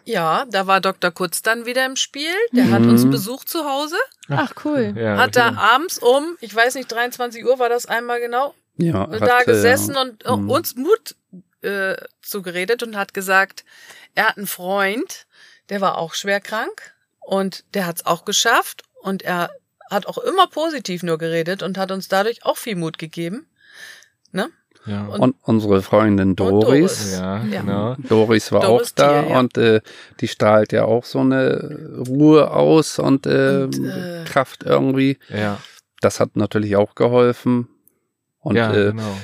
D: Ja, da war Dr. Kurz dann wieder im Spiel. Der hat
E: Mhm.
D: uns besucht zu Hause.
B: Ach, cool.
C: Ja,
D: hat da abends um, ich weiß nicht, 23 Uhr war das einmal genau,
E: Ja,
D: da
E: hat, äh,
D: gesessen und äh,
E: mhm.
D: uns Mut äh, zugeredet und hat gesagt, er hat einen Freund, der war auch schwer krank und der hat es auch geschafft und er hat auch immer positiv nur geredet und hat uns dadurch auch viel Mut gegeben. Ne?
C: Ja.
D: und-
E: Und unsere Freundin
D: Doris.
E: Doris.
C: ja,
D: Ja.
C: genau.
E: Doris war
D: Doris
E: auch da
D: Thiel, ja.
E: und äh, die strahlt ja auch so eine Ruhe aus und, äh,
D: Und, äh,
E: Kraft irgendwie.
C: Ja,
E: Das hat natürlich auch geholfen. Und
C: ja
E: äh,
C: genau.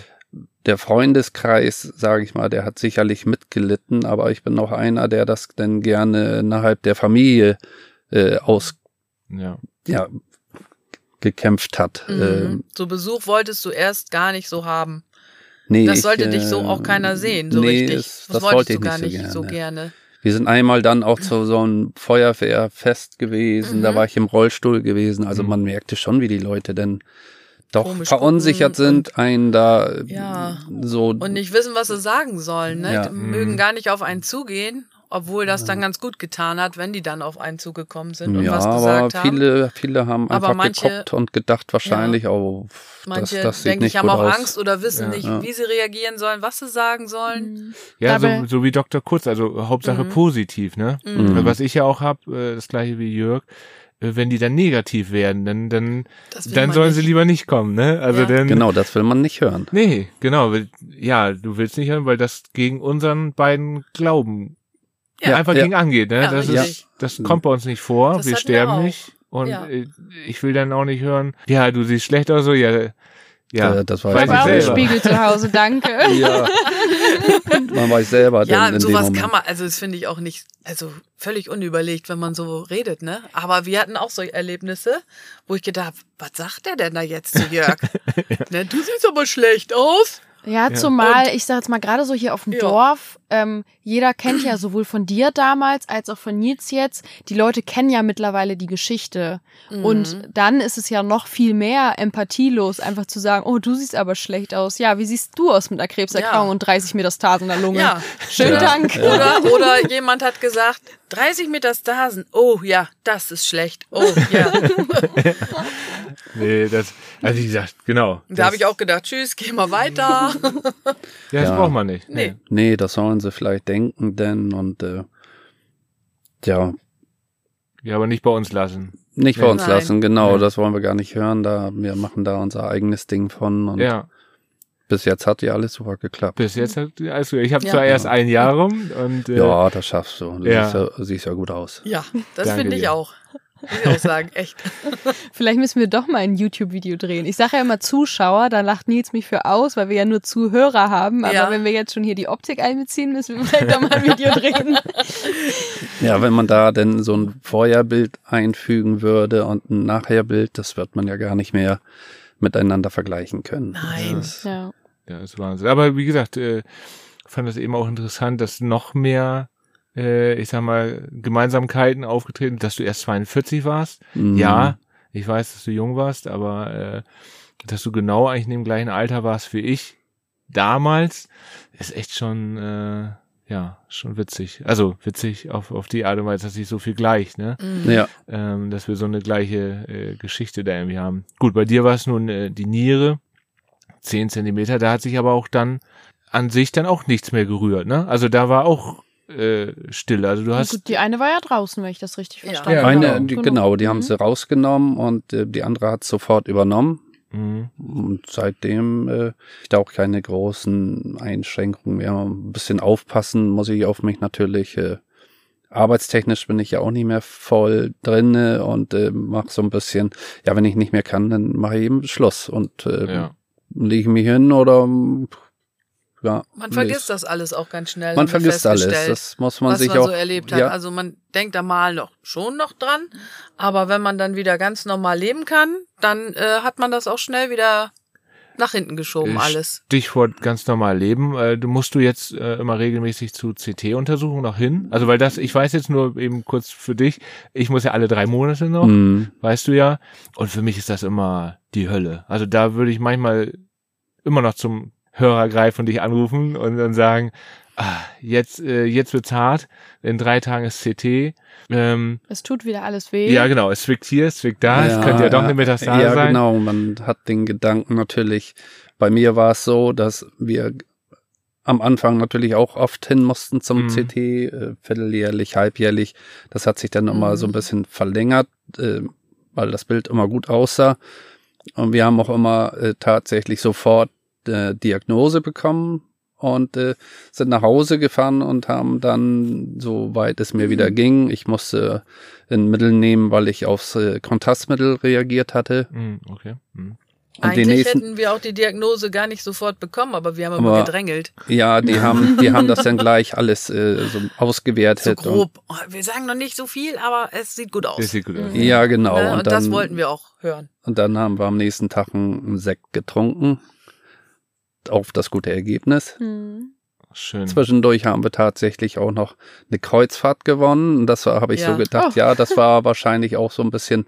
E: der Freundeskreis, sage ich mal, der hat sicherlich mitgelitten, aber ich bin auch einer, der das dann gerne innerhalb der Familie äh, aus
C: Ja.
E: ja, gekämpft hat.
D: Mhm.
E: Ähm,
D: so Besuch wolltest du erst gar nicht so haben.
E: Nee,
D: Das
E: ich,
D: sollte dich so
E: äh,
D: auch keiner sehen, so
E: nee,
D: richtig. das,
E: das
D: wolltest
E: wollte
D: du
E: ich
D: gar
E: nicht so
D: so
E: gerne.
D: gerne.
E: Wir sind einmal dann auch zu so einem Feuerwehrfest gewesen, da
D: Mhm.
E: war ich im Rollstuhl gewesen. Also
C: Mhm.
E: man merkte schon, wie die Leute denn doch
D: Komisch
E: verunsichert sind, einen da äh,
D: Ja.
E: so.
D: Und nicht wissen, was sie sagen sollen. Ne?
E: Ja.
D: Mögen
C: Mhm.
D: gar nicht auf einen zugehen, obwohl das dann ganz gut getan hat, wenn die dann auf einen zugekommen sind und
E: ja,
D: was
E: aber
D: gesagt haben.
E: viele, viele haben
D: Aber
E: einfach
D: manche-
E: geguckt und gedacht wahrscheinlich, oh,
D: Manche
E: das, das sieht
D: denke
E: nicht
D: ich, haben
E: gut
D: auch
E: aus.
D: Angst oder wissen
C: Ja.
D: nicht,
E: Ja.
D: wie sie reagieren sollen, was sie sagen sollen.
B: Mhm.
C: Ja, so, so wie Dr. Kurz, also Hauptsache
D: Mhm.
C: positiv, ne?
E: Mhm.
C: Was ich ja auch hab, äh, das gleiche wie Jörg, äh, wenn die dann negativ werden, dann, dann, dann sollen
D: nicht.
C: sie lieber nicht kommen, ne? Also
D: Ja.
C: dann,
E: Genau, das will man nicht hören.
C: nee, genau, ja, du willst nicht hören, weil das gegen unseren beiden Glauben
D: Ja.
C: einfach
E: Ja.
C: gegen angeht, ne?
D: Ja,
C: das ist, das kommt bei uns nicht vor,
D: Das
C: wir
D: wir
C: sterben
D: auch.
C: nicht und
D: Ja.
C: äh, ich will dann auch nicht hören, ja, du siehst schlecht aus, so, ja, ja,
E: das weiß
B: Ich
E: ich
B: war auch. Spiegel zu Hause, danke.
E: Ja. man weiß selber
D: Ja,
E: in dem
D: sowas
E: Moment.
D: kann man, also das finde ich auch nicht, also völlig unüberlegt, wenn man so redet, ne? Aber wir hatten auch solche Erlebnisse, wo ich gedacht, hab, was sagt der denn da jetzt zu Jörg? ne, du siehst aber schlecht aus.
B: Ja, zumal, ich sag jetzt mal, gerade so hier auf dem
D: Ja.
B: Dorf, ähm, jeder kennt ja sowohl von dir damals als auch von Nils jetzt, die Leute kennen ja mittlerweile die Geschichte.
D: Mhm.
B: Und dann ist es ja noch viel mehr empathielos, einfach zu sagen, oh, du siehst aber schlecht aus. Ja, wie siehst du aus mit einer Krebserkrankung
D: Ja.
B: und 30 Metastasen in der Lunge?
D: Ja.
B: Schönen
E: Ja.
B: Dank.
D: Oder, oder jemand hat gesagt, 30 Metastasen. Oh ja, das ist schlecht. Oh ja.
C: Nee, das, also wie gesagt, genau.
D: Da habe ich auch gedacht, tschüss, geh mal weiter.
C: Ja, das
E: Ja.
C: braucht man nicht.
D: Nee.
E: Nee, das sollen sie vielleicht denken denn und äh, ja,
C: Ja, aber nicht bei uns lassen.
E: nicht bei uns
D: Nein.
E: lassen, genau,
C: Nein.
E: das wollen wir gar nicht hören. Da wir machen da unser eigenes Ding von und
C: Ja,
E: bis jetzt hat ja alles super geklappt.
C: bis jetzt hat, also ich habe
D: Ja.
C: zwar erst ein Jahr rum und äh,
E: Ja, das schaffst du. Du
C: Ja.
E: siehst, ja, siehst ja gut aus.
D: Ja, das finde ich auch. Muss ich auch sagen, echt.
B: Vielleicht müssen wir doch mal ein YouTube-Video drehen. Ich sage ja immer Zuschauer, da lacht Nils mich für aus, weil wir ja nur Zuhörer haben. Aber
D: Ja.
B: wenn wir jetzt schon hier die Optik einbeziehen, müssen wir vielleicht doch mal ein Video drehen.
E: Ja, wenn man da denn so ein Vorherbild einfügen würde und ein Nachherbild, das wird man ja gar nicht mehr miteinander vergleichen können.
D: Nein.
E: Das,
B: Ja.
C: Ja, ist Wahnsinn. Aber wie gesagt, äh, fand das eben auch interessant, dass noch mehr, äh, ich sag mal, Gemeinsamkeiten aufgetreten, dass du erst 42 warst.
E: Mhm.
C: Ja, ich weiß, dass du jung warst, aber äh, dass du genau eigentlich in dem gleichen Alter warst wie ich damals, ist echt schon, äh, ja, schon witzig. Also witzig auf, auf die Art und Weise, dass sich so viel gleicht, ne?
D: Mhm.
E: Ja,
C: ähm, dass wir so eine gleiche äh, Geschichte da irgendwie haben. Gut, bei dir war es nun äh, die Niere, 10 Zentimeter, da hat sich aber auch dann an sich dann auch nichts mehr gerührt, ne? Also da war auch äh, Stille. Also du hast
B: Gut, die eine war ja draußen, wenn ich das richtig verstanden
C: Ja,
B: habe.
E: eine, die, genau, die haben
B: Mhm.
E: sie rausgenommen und äh, die andere hat sofort übernommen.
C: mh,
E: Und seitdem äh, ich da auch keine großen Einschränkungen mehr. Ein bisschen aufpassen muss ich auf mich natürlich. Äh, arbeitstechnisch bin ich ja auch nicht mehr voll drinne und äh, mache so ein bisschen, ja, wenn ich nicht mehr kann, dann mache ich eben Schluss und äh,
C: ja.
E: lege mich hin oder ja.
D: Man vergisst das alles auch ganz schnell.
E: Man vergisst alles. Das muss man
D: was
E: sich
D: man
E: auch
D: so erlebt hat.
E: Ja,
D: Also man denkt da mal noch schon noch dran, aber wenn man dann wieder ganz normal leben kann, dann äh, hat man das auch schnell wieder nach hinten geschoben, alles.
C: Stichwort ganz normal leben. Äh, du musst du jetzt äh, immer regelmäßig zu CT-Untersuchungen noch hin? Also weil das, ich weiß jetzt nur eben kurz für dich, ich muss ja alle drei Monate noch.
E: Mhm.
C: weißt du ja. Und für mich ist das immer die Hölle. Also da würde ich manchmal immer noch zum Hörer greifen und dich anrufen und dann sagen, ah, jetzt, äh, jetzt wird's hart, in drei Tagen ist CT. Ähm,
B: Es tut wieder alles weh.
C: ja, genau, es zwickt hier, es zwickt da, es könnte ja doch eine Metastase
E: ja,
C: sein.
E: genau. Man hat den Gedanken natürlich. Bei mir war es so, dass wir am Anfang natürlich auch oft hin mussten zum
C: Mhm.
E: CT, äh, vierteljährlich, halbjährlich. Das hat sich dann immer
D: Mhm.
E: so ein bisschen verlängert, äh, weil das Bild immer gut aussah. Und wir haben auch immer äh, tatsächlich sofort äh, Diagnose bekommen und äh, sind nach Hause gefahren und haben dann, soweit es mir wieder ging, ich musste ein Mittel nehmen, weil ich aufs äh, Kontrastmittel reagiert hatte.
C: Hm, okay. Hm.
E: Und
D: Eigentlich
E: nächsten,
D: hätten wir auch die Diagnose gar nicht sofort bekommen, aber wir haben immer gedrängelt.
E: ja, die haben, die haben das dann gleich alles äh, so
D: So
E: ausgewertet.
D: grob. Oh, wir sagen noch nicht so viel, aber es sieht gut aus.
C: Das sieht gut aus.
E: Ja, genau.
D: Ne? Und,
E: und,
D: das
E: dann,
D: wollten wir auch hören.
E: und dann haben wir am nächsten Tag einen Sekt getrunken. Auf das gute Ergebnis.
B: Hm.
C: Schön.
E: Zwischendurch haben wir tatsächlich auch noch eine Kreuzfahrt gewonnen. Und das habe ich
D: Ja.
E: so gedacht,
B: Oh.
E: ja, das war wahrscheinlich auch so ein bisschen,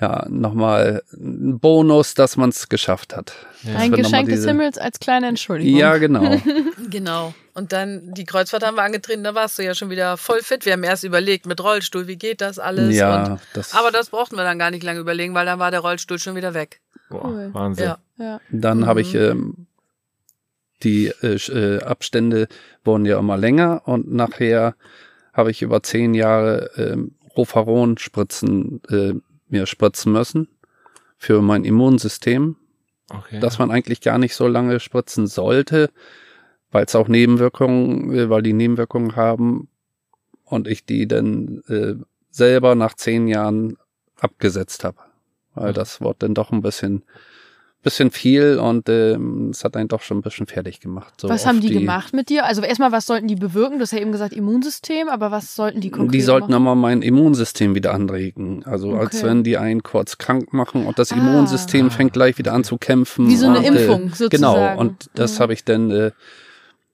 E: ja, nochmal ein Bonus, dass man es geschafft hat.
C: Ja.
B: Ein Geschenk des Himmels als kleine Entschuldigung.
E: Ja, genau.
D: Genau. Und dann die Kreuzfahrt haben wir angetreten, da warst du ja schon wieder voll fit. Wir haben erst überlegt, mit Rollstuhl, wie geht das alles? Und,
E: ja, das,
D: aber das brauchten wir dann gar nicht lange überlegen, weil dann war der Rollstuhl schon wieder weg.
C: Boah,
B: Cool.
C: Wahnsinn.
D: Ja.
B: Ja.
E: Dann habe ich
D: Mhm.
E: ähm, die äh, äh, Abstände wurden ja immer länger und nachher habe ich über zehn Jahre ähm, Rofaron-Spritzen äh, mir spritzen müssen für mein Immunsystem,
C: Okay.
E: dass man eigentlich gar nicht so lange spritzen sollte, weil es auch Nebenwirkungen, äh, weil die Nebenwirkungen haben und ich die dann äh, selber nach zehn Jahren abgesetzt habe, weil
C: Mhm.
E: das wurde dann doch ein bisschen bisschen viel und ähm, es hat einen doch schon ein bisschen fertig gemacht. So
B: was haben die, gemacht mit dir? Also erstmal, was sollten die bewirken? Du hast ja eben gesagt Immunsystem, aber was sollten die konkret
E: Die sollten immer mein Immunsystem wieder anregen. Also als
B: Okay.
E: wenn die einen kurz krank machen und das
B: Ah.
E: Immunsystem fängt gleich wieder an zu kämpfen.
B: Wie so eine
E: und,
B: Impfung
E: Äh,
B: sozusagen.
E: genau, und das
B: Mhm.
E: habe ich dann, äh,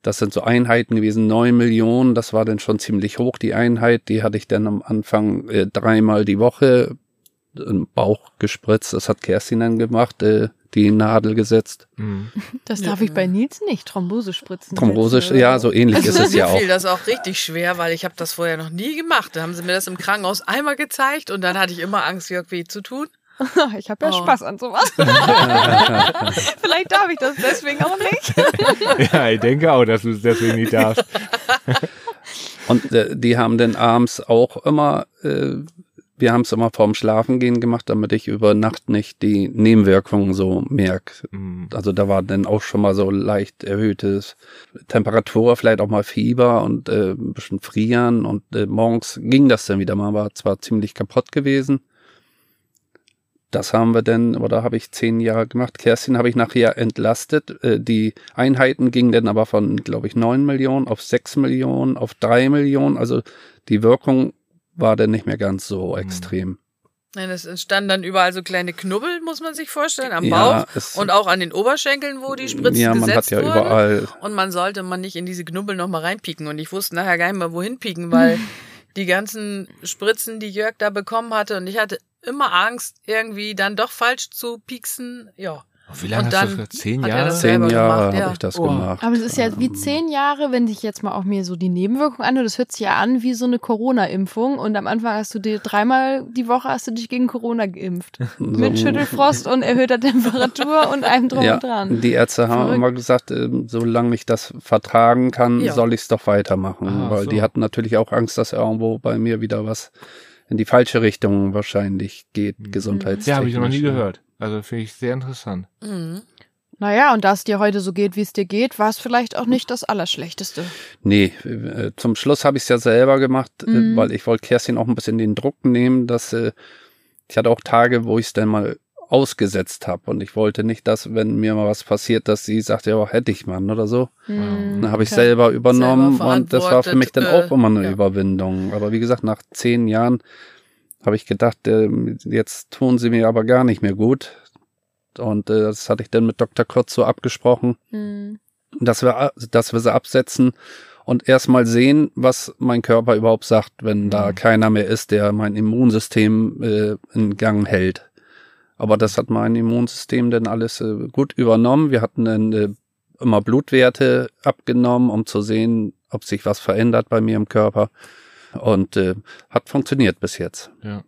E: das sind so Einheiten gewesen, neun Millionen, das war dann schon ziemlich hoch, die Einheit. Die hatte ich dann am Anfang äh, dreimal die Woche im Bauch gespritzt. Das hat Kerstin dann gemacht, äh, die Nadel gesetzt.
C: Mhm.
B: Das darf ich bei Nils nicht, Thrombose spritzen.
E: Thrombose,
B: oder
E: ja,
B: so.
E: ähnlich ist es ja auch.
D: fiel das auch richtig schwer, weil ich habe das vorher noch nie gemacht. Da haben sie mir das im Krankenhaus einmal gezeigt und dann hatte ich immer Angst, Jörg weh zu tun.
B: Ich habe ja
D: Oh.
B: Spaß an sowas. Vielleicht darf ich das deswegen auch nicht.
C: ja, ich denke auch, dass du es deswegen nicht darfst.
E: Und äh, die haben dann abends auch immer, äh, wir haben es immer vorm Schlafengehen gemacht, damit ich über Nacht nicht die Nebenwirkungen so merke.
C: Mhm.
E: Also da war dann auch schon mal so leicht erhöhtes Temperatur, vielleicht auch mal Fieber und äh, ein bisschen Frieren und äh, morgens ging das dann wieder mal, war zwar ziemlich kaputt gewesen. Das haben wir dann, oder habe ich zehn Jahre gemacht. Kerstin habe ich nachher entlastet. Äh, Die Einheiten gingen dann aber von, glaube ich, neun Millionen auf sechs Millionen, auf drei Millionen. Also die Wirkung war dann nicht mehr ganz so extrem.
D: Nein, es entstanden dann überall so kleine Knubbel, muss man sich vorstellen, am
E: Ja,
D: Bauch und auch an den Oberschenkeln, wo die Spritzen
E: ja, man
D: gesetzt
E: hat ja
D: wurden.
E: überall.
D: Und man sollte man nicht in diese Knubbel nochmal reinpieken. Und ich wusste nachher gar nicht mehr, wohin pieken, weil die ganzen Spritzen, die Jörg da bekommen hatte, und ich hatte immer Angst, irgendwie dann doch falsch zu pieksen. Ja.
C: Wie lange
D: Und
C: hast
D: dann
C: du das? Zehn
D: hat er
C: Jahre?
D: das
E: Zehn
D: selber
E: Jahre
D: gemacht,
E: habe
D: ja.
E: ich das
C: Oh.
E: gemacht.
B: Aber es ist ja wie
E: Ähm,
B: zehn Jahre, wenn ich jetzt mal auch mir so die Nebenwirkungen anhöre, das hört sich ja an wie so eine Corona-Impfung und am Anfang hast du dir dreimal die Woche hast du dich gegen Corona geimpft. Mit Schüttelfrost und erhöhter Temperatur und allem drum
E: ja,
B: und dran.
E: die Ärzte haben
B: Verrückt.
E: immer gesagt, ähm, solange ich das vertragen kann,
D: Ja.
E: soll ich es doch weitermachen.
C: Ah,
E: weil
C: so.
E: die hatten natürlich auch Angst, dass irgendwo bei mir wieder was in die falsche Richtung wahrscheinlich geht, gesundheitstechnisch.
C: Ja, habe ich noch nie gehört. Also finde ich sehr interessant.
D: Mhm.
B: Naja, und da es dir heute so geht, wie es dir geht, war es vielleicht auch nicht das Allerschlechteste.
E: Nee, äh, zum Schluss habe ich es ja selber gemacht,
B: Mhm.
E: äh, weil ich wollte Kerstin auch ein bisschen den Druck nehmen, dass äh, ich hatte auch Tage, wo ich es dann mal ausgesetzt habe und ich wollte nicht, dass wenn mir mal was passiert, dass sie sagt, ja, hätte ich mal oder so.
B: Hm,
E: Dann habe ich
B: okay.
E: selber übernommen
D: Selber
E: und das war für mich dann auch immer eine
D: äh, ja.
E: Überwindung. Aber wie gesagt, nach zehn Jahren habe ich gedacht, ähm, jetzt tun sie mir aber gar nicht mehr gut. Und äh, das hatte ich dann mit Dr. Kurz so abgesprochen,
B: Hm.
E: dass wir, dass wir sie absetzen und erstmal sehen, was mein Körper überhaupt sagt, wenn da
C: Mhm.
E: keiner mehr ist, der mein Immunsystem äh, in Gang hält. Aber das hat mein Immunsystem dann alles äh, gut übernommen. Wir hatten dann äh, immer Blutwerte abgenommen, um zu sehen, ob sich was verändert bei mir im Körper. Und äh, hat funktioniert bis jetzt.
C: Ja.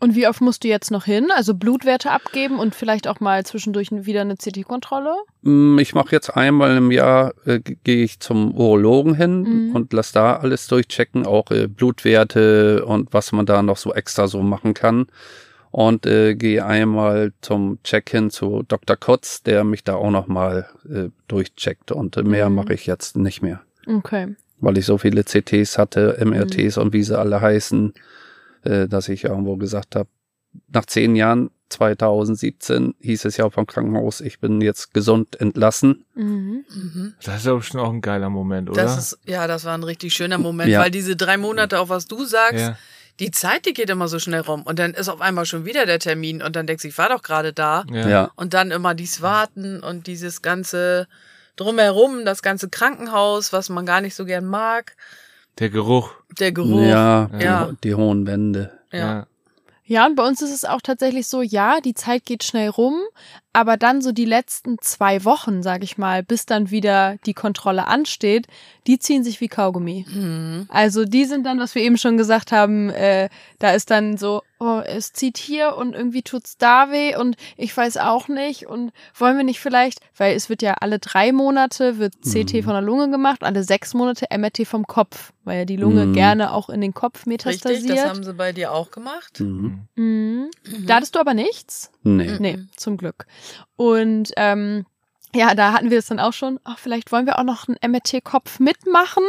B: Und wie oft musst du jetzt noch hin? Also Blutwerte abgeben und vielleicht auch mal zwischendurch wieder eine CT-Kontrolle?
E: Mm, Ich mache jetzt einmal im Jahr, äh, gehe ich zum Urologen hin
B: Mhm.
E: und lass da alles durchchecken, auch äh, Blutwerte und was man da noch so extra so machen kann. Und äh, gehe einmal zum Check-in zu Dr. Kotz, der mich da auch nochmal äh, durchcheckt. Und äh, mehr
B: Mhm.
E: mache ich jetzt nicht mehr,
B: Okay.
E: Weil ich so viele CTs hatte, MRTs
B: Mhm.
E: und wie sie alle heißen, äh, dass ich irgendwo gesagt habe, nach zehn Jahren 2017 hieß es ja vom Krankenhaus, ich bin jetzt gesund entlassen.
B: Mhm.
D: Mhm.
C: Das ist aber schon auch ein geiler Moment, oder?
D: Das ist, ja, das war ein richtig schöner Moment,
E: Ja.
D: weil diese drei Monate, auch was du sagst,
C: ja.
D: die Zeit, die geht immer so schnell rum. Und dann ist auf einmal schon wieder der Termin und dann denkst du, ich war doch gerade da.
C: Ja.
E: Ja.
D: Und dann immer dies Warten und dieses ganze drumherum, das ganze Krankenhaus, was man gar nicht so gern mag,
C: Der Geruch.
D: der Geruch.
E: Ja, die,
D: Ja.
E: die hohen Wände.
D: Ja.
B: Ja, und bei uns ist es auch tatsächlich so, ja, die Zeit geht schnell rum, aber dann so die letzten zwei Wochen, sag ich mal, bis dann wieder die Kontrolle ansteht, die ziehen sich wie Kaugummi.
D: Mhm.
B: Also die sind dann, was wir eben schon gesagt haben, äh, da ist dann so, oh, es zieht hier und irgendwie tut's da weh und ich weiß auch nicht und wollen wir nicht vielleicht, weil es wird ja alle drei Monate wird CT
E: Mhm.
B: von der Lunge gemacht, alle sechs Monate MRT vom Kopf, weil ja die Lunge
E: Mhm.
B: gerne auch in den Kopf
D: Richtig,
B: metastasiert.
D: das haben sie bei dir auch gemacht.
E: Mhm.
B: mhm.
D: Mhm.
B: Da hattest du aber nichts?
E: Nee.
B: Nee, zum Glück. Und ähm, ja, da hatten wir es dann auch schon, ach, vielleicht wollen wir auch noch einen MRT-Kopf mitmachen,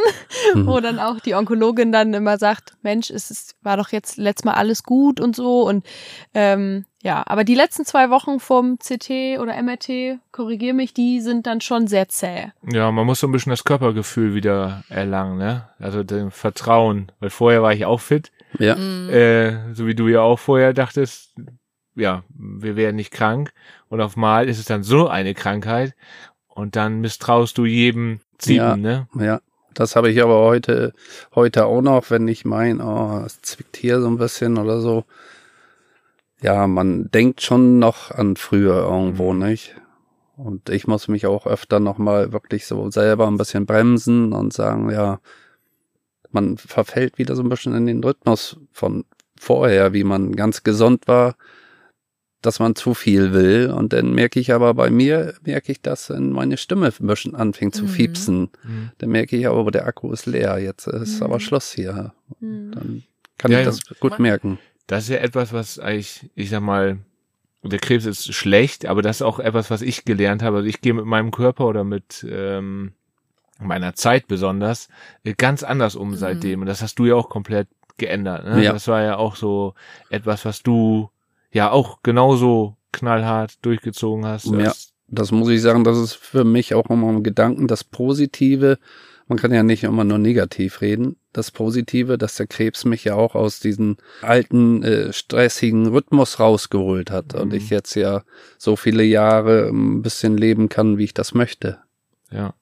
E: Mhm.
B: wo dann auch die Onkologin dann immer sagt, Mensch, es ist, war doch jetzt letztes Mal alles gut und so und ähm, Ja, aber die letzten zwei Wochen vom CT oder MRT, korrigier mich, die sind dann schon sehr zäh.
C: Ja, man muss so ein bisschen das Körpergefühl wieder erlangen, ne? Also dem Vertrauen. Weil vorher war ich auch fit,
E: Ja.
D: Mhm.
C: äh, so wie du ja auch vorher dachtest, ja, wir wären nicht krank. Und auf mal ist es dann so eine Krankheit und dann misstraust du jedem Ziehen,
E: Ja.
C: ne?
E: Ja. Das habe ich aber heute, heute auch noch, wenn ich mein, oh, es zwickt hier so ein bisschen oder so. Ja, man denkt schon noch an früher irgendwo,
C: Mhm.
E: nicht? Und ich muss mich auch öfter nochmal wirklich so selber ein bisschen bremsen und sagen, ja, man verfällt wieder so ein bisschen in den Rhythmus von vorher, wie man ganz gesund war, dass man zu viel will. Und dann merke ich aber bei mir, merke ich, dass meine Stimme ein bisschen anfängt zu
D: Mhm.
E: fiepsen.
C: Mhm.
E: Dann merke ich aber, der Akku ist leer. Jetzt ist
B: Mhm.
E: aber Schluss hier.
B: Hm.
E: Dann kann
C: Ja,
E: ich
C: ja.
E: das gut merken.
C: Das ist ja etwas, was eigentlich, ich sag mal, der Krebs ist schlecht, aber das ist auch etwas, was ich gelernt habe. Also ich gehe mit meinem Körper oder mit ähm, meiner Zeit besonders äh, ganz anders um
D: Mhm.
C: seitdem. Und das hast du ja auch komplett geändert. Ne?
E: Ja.
C: Das war ja auch so etwas, was du ja auch genauso knallhart durchgezogen hast.
E: Ja.
C: Das-
E: muss ich sagen, das ist für mich auch immer ein Gedanken, das Positive. Man kann ja nicht immer nur negativ reden. Das Positive, dass der Krebs mich ja auch aus diesem alten, äh, stressigen Rhythmus rausgeholt hat und
C: Mhm.
E: ich jetzt ja so viele Jahre ein bisschen leben kann, wie ich das möchte.
C: ja.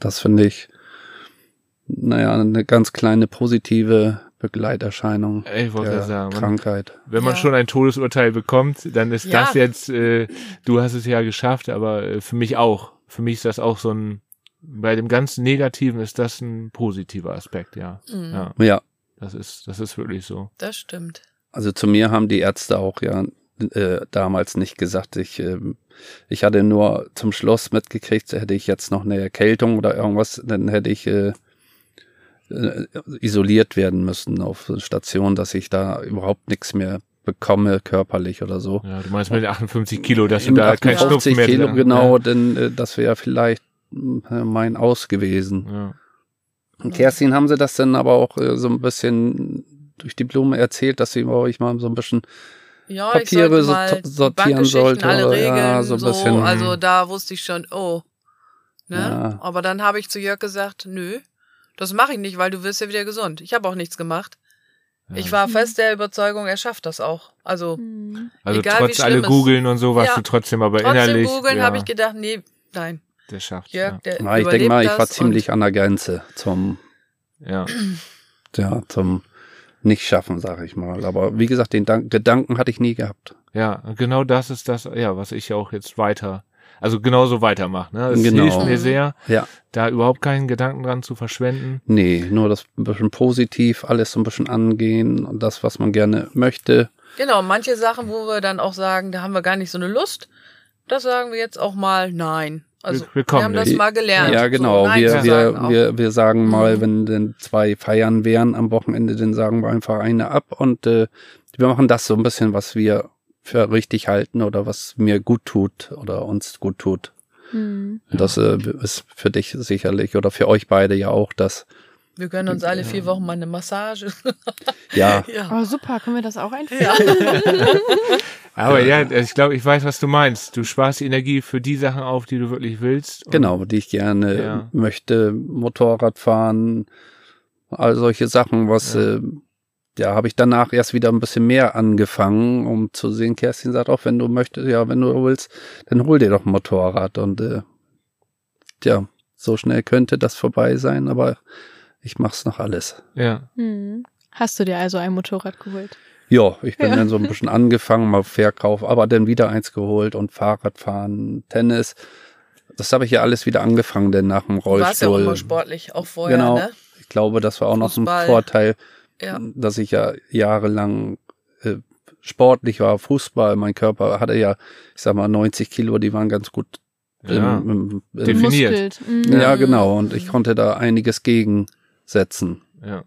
E: Das finde ich, naja, eine ganz kleine positive Begleiterscheinung
C: Ich wollte
E: der
C: sagen, man,
E: Krankheit.
C: wenn man
D: Ja.
C: schon ein Todesurteil bekommt, dann ist
D: Ja.
C: das jetzt, äh, du hast es ja geschafft, aber äh, für mich auch. Für mich ist das auch so ein, bei dem ganzen Negativen ist das ein positiver Aspekt, ja.
D: Mhm.
C: Ja,
E: Ja,
C: das ist, das ist wirklich so.
D: Das stimmt.
E: Also zu mir haben die Ärzte auch ja äh, damals nicht gesagt. Ich, ähm, ich hatte nur zum Schluss mitgekriegt, hätte ich jetzt noch eine Erkältung oder irgendwas, dann hätte ich äh, äh, isoliert werden müssen auf Station, dass ich da überhaupt nichts mehr bekomme körperlich oder so.
C: Ja, du meinst mit 58 Kilo, dass du da kein
E: 58
C: Schnupfen mehr
E: Kilo genau, denn äh, das wäre vielleicht äh, mein Aus gewesen.
C: Ja.
E: Und Kerstin haben sie das dann aber auch äh, so ein bisschen durch die Blume erzählt, dass sie bei euch mal so ein bisschen
D: Ja,
E: Papiere
D: ich sollte mal
E: so- sortieren sollte,
D: alle regeln.
E: Ja, so
D: so
E: ein bisschen,
D: also da wusste ich schon, oh. Ne?
E: Ja.
D: Aber dann habe ich zu Jörg gesagt, nö, das mache ich nicht, weil du wirst ja wieder gesund. Ich habe auch nichts gemacht.
C: Ja.
D: Ich war fest der Überzeugung, er schafft das auch. Also
B: Hm.
C: Also
D: egal,
C: trotz
D: wie
C: alle
D: schlimm es-
C: googeln und so warst
D: Ja.
C: du trotzdem aber
D: trotzdem
C: innerlich.
D: googeln
C: ja,
D: habe ich gedacht, nee, nein,
C: der schafft.
D: Jörg, der
E: Ja, ich
D: überlebt
E: denke mal, ich war ziemlich an der Grenze zum,
C: Ja.
E: ja, zum Nicht-Schaffen, sag ich mal. Aber wie gesagt, den Dank Gedanken hatte ich nie gehabt.
C: ja, genau das ist das, ja, was ich auch jetzt weiter, also genauso weitermache. Ne? Es
E: Genau.
C: hilft mir sehr,
E: Ja.
C: da überhaupt keinen Gedanken dran zu verschwenden.
E: Nee, nur das ein bisschen positiv, alles so ein bisschen angehen und das, was man gerne möchte.
D: Genau, manche Sachen, wo wir dann auch sagen, da haben wir gar nicht so eine Lust, das sagen wir jetzt auch mal nein. Also
C: Wir- wir kommen
D: haben das
C: nicht.
D: mal gelernt.
E: Ja,
D: so
E: genau.
D: Nein
E: wir, wir,
D: sagen
E: wir, wir sagen mal, wenn denn zwei feiern wären am Wochenende, dann sagen wir einfach eine ab und äh, wir machen das so ein bisschen, was wir für richtig halten oder was mir gut tut oder uns gut tut.
B: Hm.
E: Und Das äh, ist für dich sicherlich oder für euch beide ja auch das.
D: wir gönnen uns alle vier Wochen mal eine Massage.
E: Ja,
D: ja.
B: Oh, super, können wir das auch einführen?
D: ja.
C: Aber ja, ich glaube, ich weiß, was du meinst. Du sparst die Energie für die Sachen auf, die du wirklich willst.
E: Genau, die ich gerne
C: Ja.
E: möchte. Motorrad fahren, all solche Sachen, was
C: Ja.
E: äh, ja, habe ich danach erst wieder ein bisschen mehr angefangen, um zu sehen, Kerstin sagt auch, wenn du möchtest, ja, wenn du willst, dann hol dir doch ein Motorrad. Und äh, ja, so schnell könnte das vorbei sein, aber ich mach's noch alles.
C: Ja.
B: Hm. Hast du dir also ein Motorrad geholt?
E: Ja, ich bin
B: Ja.
E: dann so ein bisschen angefangen, mal Verkauf, aber dann wieder eins geholt und Fahrradfahren, Tennis. Das habe ich ja alles wieder angefangen, denn nach dem
D: Du warst ja auch
E: Rollstuhl.
D: immer sportlich, auch vorher,
E: genau.
D: ne?
E: Ich glaube, das war auch noch
D: Fußball.
E: ein Vorteil,
D: Ja.
E: dass ich ja jahrelang äh, sportlich war, Fußball, mein Körper hatte ja, ich sag mal, 90 Kilo, die waren ganz gut
C: Ja.
E: im, im, im,
C: Definiert.
B: Muskelt. Hm.
E: ja,
D: Mhm.
E: genau. Und ich konnte da einiges gegensetzen.
C: Ja.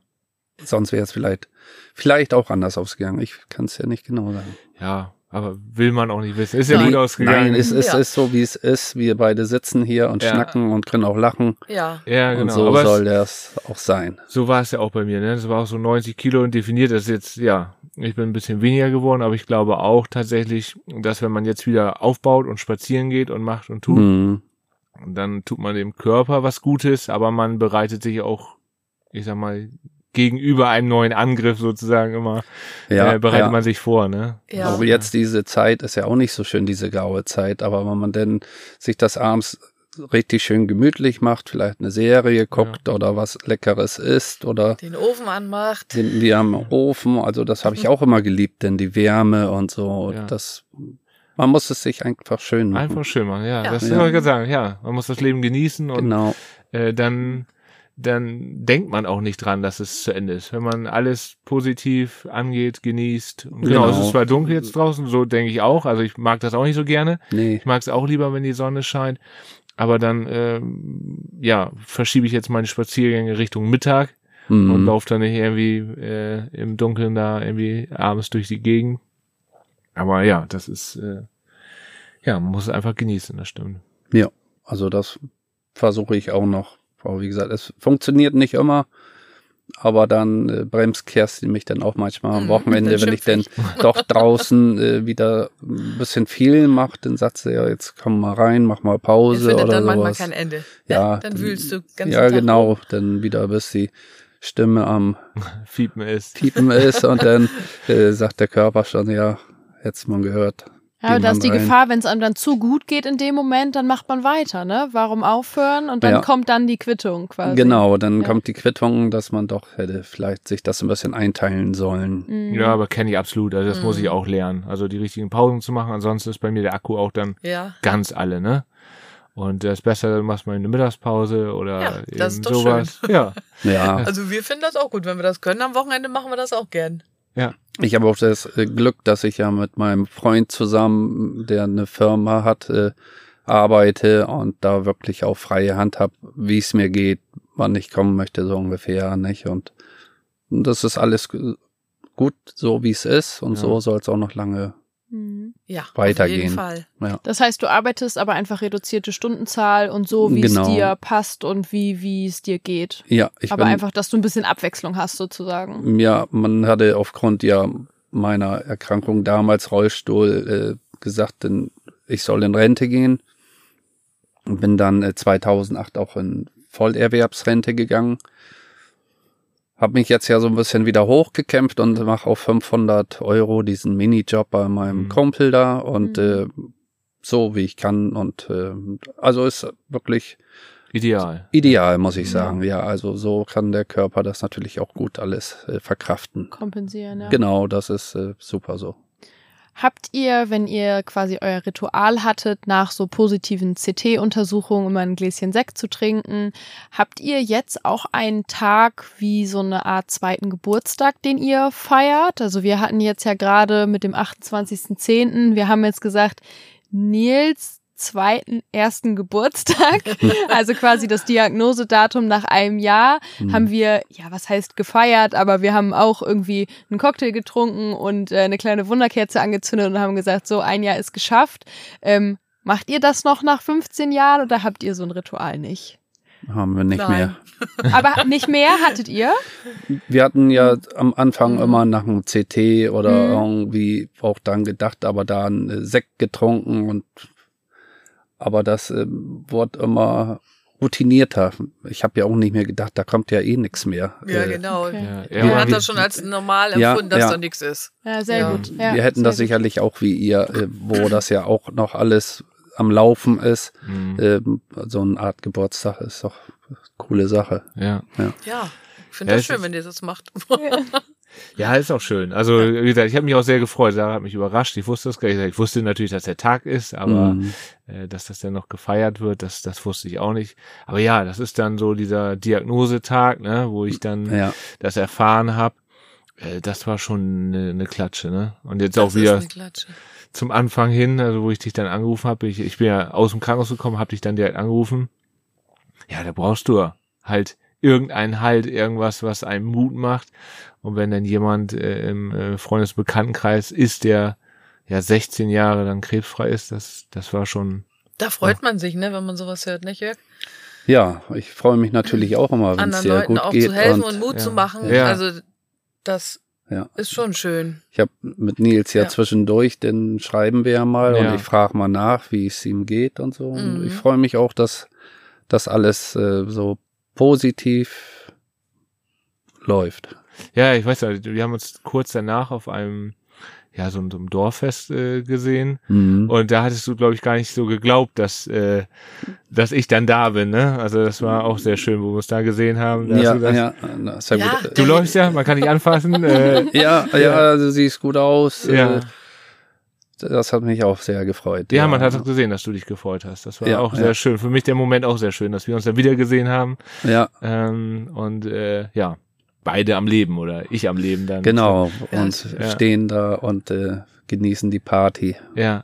E: Sonst wäre es vielleicht, vielleicht auch anders ausgegangen. Ich kann es ja nicht genau sagen.
C: Ja. Aber will man auch nicht wissen. Ist ja
D: Nein.
C: gut ausgegangen.
E: Nein, es ist,
D: Ja.
E: ist so, wie es ist. Wir beide sitzen hier und
C: Ja.
E: schnacken und können auch lachen.
D: Ja.
C: ja, genau.
E: Und so
C: aber
E: soll
C: es,
E: das auch sein.
C: so war es ja auch bei mir. Ne? Das war auch so 90 Kilo und definiert. Das ist jetzt, ja, ich bin ein bisschen weniger geworden, aber ich glaube auch tatsächlich, dass wenn man jetzt wieder aufbaut und spazieren geht und macht und tut,
E: Hm.
C: dann tut man dem Körper was Gutes, aber man bereitet sich auch, ich sag mal, gegenüber einem neuen Angriff sozusagen immer,
E: Ja,
C: äh, bereitet
E: ja.
C: man sich vor, ne?
D: Ja.
E: Aber jetzt diese Zeit ist ja auch nicht so schön, diese graue Zeit. Aber wenn man denn sich das abends richtig schön gemütlich macht, vielleicht eine Serie guckt oder was Leckeres isst oder
D: Den Ofen anmacht.
E: den, die am Ofen, also das habe ich auch immer geliebt, denn die Wärme und so,
C: Ja.
E: das, man muss es sich einfach schön machen.
C: Einfach schön machen, ja.
D: Ja.
C: Das
E: Ja.
C: soll ich gerade sagen, ja. Man muss das Leben genießen und
E: Genau,
C: äh, dann, dann denkt man auch nicht dran, dass es zu Ende ist. Wenn man alles positiv angeht, genießt. Und genau,
E: Genau.
C: es ist zwar dunkel jetzt draußen, so denke ich auch. Also ich mag das auch nicht so gerne.
E: nee,
C: Ich mag es auch lieber, wenn die Sonne scheint. Aber dann, ähm, ja, verschiebe ich jetzt meine Spaziergänge Richtung Mittag und
E: mhm.
C: laufe dann nicht irgendwie äh, im Dunkeln da irgendwie abends durch die Gegend. Aber ja, das ist, äh, ja, man muss es einfach genießen, das stimmt.
E: ja, also das versuche ich auch noch. Aber wie gesagt, es funktioniert nicht immer. Aber dann äh, bremst Kerstin mich dann auch manchmal am
D: Mhm,
E: Wochenende, wenn ich dann doch draußen äh, wieder ein bisschen viel mache, dann sagt sie ja, jetzt komm mal rein, mach mal Pause
D: findet
E: oder
D: dann manchmal
E: sowas.
D: kein Ende.
E: Ja,
D: Ne? Dann wühlst du ganz
E: Ja, genau, dann wieder bis die Stimme am
C: Fiepen ist.
E: Piepen ist und dann äh, sagt der Körper schon, ja, jetzt mal gehört.
B: Ja, aber da ist die
E: rein.
B: Gefahr, wenn es einem dann zu gut geht in dem Moment, dann macht man weiter, ne? Warum aufhören? Und dann
E: Ja.
B: kommt dann die Quittung quasi.
E: Genau, dann
B: Ja.
E: kommt die Quittung, dass man doch hätte vielleicht sich das ein bisschen einteilen sollen.
B: Mhm.
C: Ja, aber kenne ich absolut. Also das muss ich
D: Mhm.
C: auch lernen. Also die richtigen Pausen zu machen. Ansonsten ist bei mir der Akku auch dann
D: Ja.
C: ganz alle, ne? Und das ist besser, du machst mal eine Mittagspause oder
D: Ja, das
C: eben
D: ist doch
C: sowas. Ja.
E: Ja,
D: Also wir finden das auch gut. Wenn wir das können, am Wochenende machen wir das auch gern.
E: Ich habe auch das äh, Glück, dass ich ja mit meinem Freund zusammen, der eine Firma hat, äh, arbeite und da wirklich auch freie Hand habe, wie es mir geht, wann ich kommen möchte, so ungefähr, nicht? Und das ist alles gut, so wie es ist und
C: Ja.
E: so soll es auch noch lange
B: Mhm.
D: Ja, auf
E: Weitergehen.
D: jeden Fall.
B: Das heißt, du arbeitest aber einfach reduzierte Stundenzahl und so, wie
E: Genau.
B: es dir passt und wie, wie es dir geht.
E: Ja, ich
B: aber
E: bin,
B: einfach, dass du ein bisschen Abwechslung hast, sozusagen.
E: Ja, man hatte aufgrund ja meiner Erkrankung damals Rollstuhl äh, gesagt, denn ich soll in Rente gehen. Und bin dann äh, 2008 auch in Vollerwerbsrente gegangen. Hab mich jetzt ja so ein bisschen wieder hochgekämpft und mache auf 500 Euro diesen Minijob bei meinem
C: Mhm.
E: Kumpel da und
B: Mhm.
E: äh, so wie ich kann und äh, also ist wirklich
C: Ideal.
E: ideal, muss ich
C: Ja.
E: sagen. Ja, also so kann der Körper das natürlich auch gut alles äh, verkraften.
B: Kompensieren, ja.
E: Genau, das ist äh, super so.
B: Habt ihr, wenn ihr quasi euer Ritual hattet, nach so positiven CT-Untersuchungen immer ein Gläschen Sekt zu trinken, habt ihr jetzt auch einen Tag wie so eine Art zweiten Geburtstag, den ihr feiert? Also wir hatten jetzt ja gerade mit dem 28.10., wir haben jetzt gesagt, Nils zweiten ersten Geburtstag, also quasi das Diagnosedatum nach einem Jahr,
E: Mhm.
B: haben wir, ja, was heißt gefeiert, aber wir haben auch irgendwie einen Cocktail getrunken und äh, eine kleine Wunderkerze angezündet und haben gesagt, so ein Jahr ist geschafft. Ähm, macht ihr das noch nach 15 Jahren oder habt ihr so ein Ritual nicht?
E: Haben wir nicht
D: Nein.
B: Aber nicht mehr hattet ihr?
E: mehr. Wir hatten ja am Anfang
D: Mhm.
E: immer nach einem CT oder
B: Mhm.
E: irgendwie auch dann gedacht, aber dann äh, Sekt getrunken und aber das äh, wurde immer routinierter. Ich habe ja auch nicht mehr gedacht, da kommt ja eh nichts mehr.
D: Ja,
E: Äh,
D: genau.
B: Okay.
C: Ja,
D: Er
E: Wir-
D: hat das schon als normal
E: Ja,
D: empfunden, dass
E: ja.
D: da nichts ist.
B: Ja, sehr
D: Ja.
B: gut. Ja,
E: wir hätten das
B: gut.
E: sicherlich auch wie ihr, äh, wo das ja auch noch alles am Laufen ist.
C: Mhm.
E: Ähm, so eine Art Geburtstag ist doch eine coole Sache.
C: Ja.
D: Ja, ich finde
C: Ja,
D: das
C: es
D: schön, wenn ihr das macht.
C: Ja, ist auch schön. Also, wie gesagt, ich habe mich auch sehr gefreut. Sarah hat mich überrascht. Ich wusste das gar nicht. Ich wusste natürlich, dass der Tag ist, aber
E: Mhm.
C: äh, dass das dann noch gefeiert wird, das, das wusste ich auch nicht. Aber ja, das ist dann so dieser Diagnosetag, ne, wo ich dann
E: Ja,
C: das erfahren habe. Äh, das war schon eine, eine Klatsche, ne? Und jetzt
D: Das
C: auch wieder zum Anfang hin, also wo ich dich dann angerufen habe. Ich, ich bin ja aus dem Krankenhaus gekommen, habe dich dann direkt angerufen. Ja, da brauchst du halt irgendeinen Halt, irgendwas, was einem Mut macht. Und wenn dann jemand äh, im äh, Freundesbekanntenkreis ist, der ja 16 Jahre dann krebsfrei ist, das, das war schon.
D: Da freut man sich, ne, wenn man sowas hört, nicht Jörg?
E: Ja, ich freue mich natürlich auch immer, wenn es
D: Anderen
E: sehr
D: Leuten
E: gut
D: auch
E: geht.
D: zu helfen und,
E: und
D: Mut
C: ja.
D: zu machen.
C: Ja.
D: Also das
E: Ja.
D: ist schon schön.
E: ich habe mit Nils ja,
D: Ja.
E: zwischendurch, dann schreiben wir ja mal
C: Ja.
E: und ich frage mal nach, wie es ihm geht und so. Und
D: Mhm.
E: ich freue mich auch, dass das alles äh, so positiv läuft.
C: Ja, ich weiß ja, wir haben uns kurz danach auf einem, ja, so, so einem Dorffest äh, gesehen.
E: Mhm.
C: Und da hattest du, glaube ich, gar nicht so geglaubt, dass, äh, dass ich dann da bin, ne? Also das war auch sehr schön, wo wir uns da gesehen haben. Da
E: Ja,
C: du, das,
E: ja, na, sehr
D: Ja,
E: gut.
C: du läufst ja, man kann dich anfassen. Äh,
E: Ja, ja, also du siehst gut aus.
C: ja.
E: Äh, Das hat mich auch sehr gefreut.
C: ja, man hat auch gesehen, dass du dich gefreut hast. Das war
E: Ja,
C: auch sehr
E: ja.
C: schön. Für mich der Moment auch sehr schön, dass wir uns dann wieder gesehen haben.
E: Ja,
C: Ähm, und äh, ja, beide am Leben oder ich am Leben dann.
E: genau. Und
C: ja.
E: stehen da und äh, genießen die Party.
C: Ja,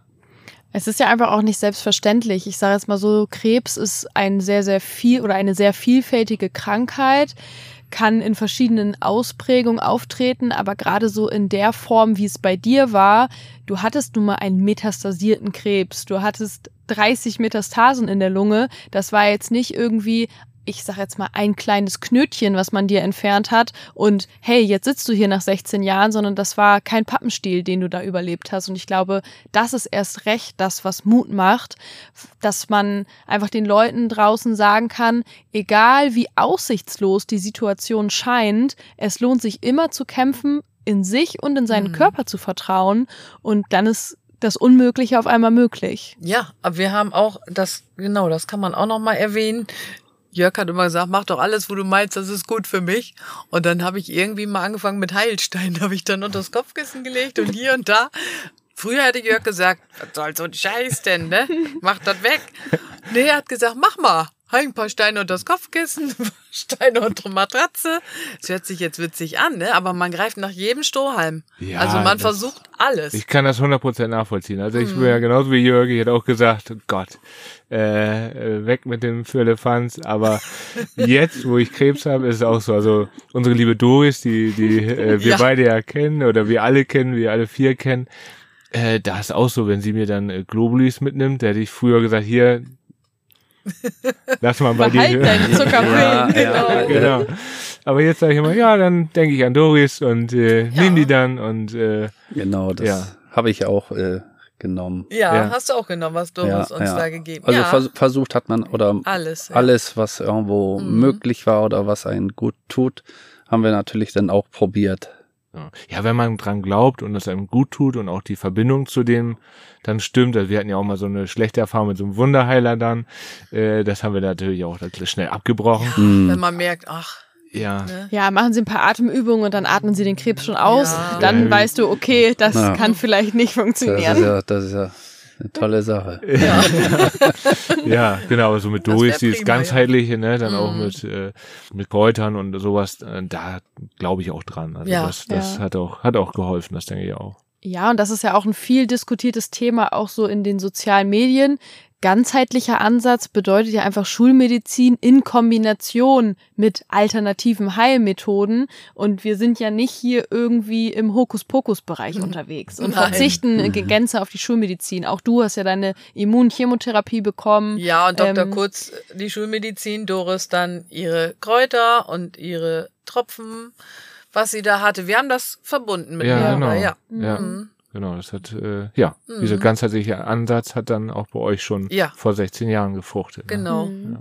B: Es ist ja einfach auch nicht selbstverständlich. Ich sage jetzt mal so, Krebs ist ein sehr, sehr viel oder eine sehr vielfältige Krankheit, kann in verschiedenen Ausprägungen auftreten, aber gerade so in der Form, wie es bei dir war, du hattest nun mal einen metastasierten Krebs, du hattest 30 Metastasen in der Lunge, das war jetzt nicht irgendwie ich sag jetzt mal, ein kleines Knötchen, was man dir entfernt hat und hey, jetzt sitzt du hier nach 16 Jahren, sondern das war kein Pappenstiel, den du da überlebt hast. Und ich glaube, das ist erst recht das, was Mut macht, dass man einfach den Leuten draußen sagen kann, egal wie aussichtslos die Situation scheint, es lohnt sich immer zu kämpfen, in sich und in seinen
D: Mhm.
B: Körper zu vertrauen und dann ist das Unmögliche auf einmal möglich.
D: Ja, aber wir haben auch das, genau, das kann man auch noch mal erwähnen. Jörg hat immer gesagt, mach doch alles, wo du meinst, das ist gut für mich. Und dann habe ich irgendwie mal angefangen mit Heilstein, habe ich dann unter das Kopfkissen gelegt und hier und da. Früher hätte Jörg gesagt, was soll so ein Scheiß denn, ne? Mach das weg. Nee, er hat gesagt, mach mal. Ein paar Steine unter das Kopfkissen, Steine unter Matratze. Das hört sich jetzt witzig an, ne? Aber man greift nach jedem Strohhalm.
C: Ja,
D: also man versucht alles.
C: Ich kann das 100% nachvollziehen. Also ich
D: Mhm.
C: wäre genauso wie Jörg, ich hätte auch gesagt, oh Gott, äh, äh, weg mit dem Firlefanz. Aber jetzt, wo ich Krebs habe, ist es auch so. Also unsere liebe Doris, die, die äh, wir
D: Ja.
C: beide ja kennen oder wir alle kennen, wir alle vier kennen, äh, da ist auch so, wenn sie mir dann äh, Globulis mitnimmt, da hätte ich früher gesagt, hier, lass mal bei dir.
B: deine Zuckerpillen.
E: Ja,
B: genau.
E: ja,
C: genau. Aber jetzt sage ich immer, ja, dann denke ich an Doris und äh, nehm die dann und äh,
E: Genau, das
C: Ja.
E: habe ich auch äh, genommen.
D: Ja,
C: Ja.
D: hast du auch genommen, was Doris uns da gegeben
E: Also
D: ja,
E: vers versucht hat man oder
D: alles. Ja.
E: alles, was irgendwo
D: Mhm.
E: möglich war oder was einen gut tut, haben wir natürlich dann auch probiert.
C: Ja. ja, wenn man dran glaubt und es einem gut tut und auch die Verbindung zu dem dann stimmt, also wir hatten ja auch mal so eine schlechte Erfahrung mit so einem Wunderheiler dann, äh, das haben wir natürlich auch schnell abgebrochen.
E: Mhm.
D: Wenn man merkt, ach,
C: Ja,
D: ne?
B: Ja, machen Sie ein paar Atemübungen und dann atmen Sie den Krebs schon aus.
D: Ja.
B: Dann
C: Ja.
B: weißt du, okay, das
E: Ja.
B: kann vielleicht nicht
E: Das ist
B: funktionieren.
E: ja, das ist ja eine tolle Sache.
C: ja, genau, so mit
D: Das
C: Doris, dieses
D: ja.
C: ganzheitliche, ne, dann auch
D: Mhm.
C: mit äh, mit Kräutern und sowas, äh, da glaube ich auch dran. Also
D: Ja.
C: das, das
B: Ja.
C: hat auch hat auch geholfen, das denke ich auch.
B: Ja, und das ist ja auch ein viel diskutiertes Thema, auch so in den sozialen Medien. Ganzheitlicher Ansatz bedeutet ja einfach Schulmedizin in Kombination mit alternativen Heilmethoden. Und wir sind ja nicht hier irgendwie im Hokuspokus-Bereich unterwegs und.
D: Nein.
B: verzichten in Gänze auf die Schulmedizin. Auch du hast ja deine Immunchemotherapie bekommen.
D: Ja, und Dr.
B: Ähm,
D: Kurz, die Schulmedizin, Doris dann ihre Kräuter und ihre Tropfen, was sie da hatte. Wir haben das verbunden
C: Ja,
D: miteinander,
C: genau.
D: ja.
C: Ja.
D: Mhm.
C: Genau, das hat äh, ja,
D: Mhm.
C: dieser ganzheitliche Ansatz hat dann auch bei euch schon
D: Ja.
C: vor 16 Jahren gefruchtet. Ne?
D: Genau.
B: Mhm.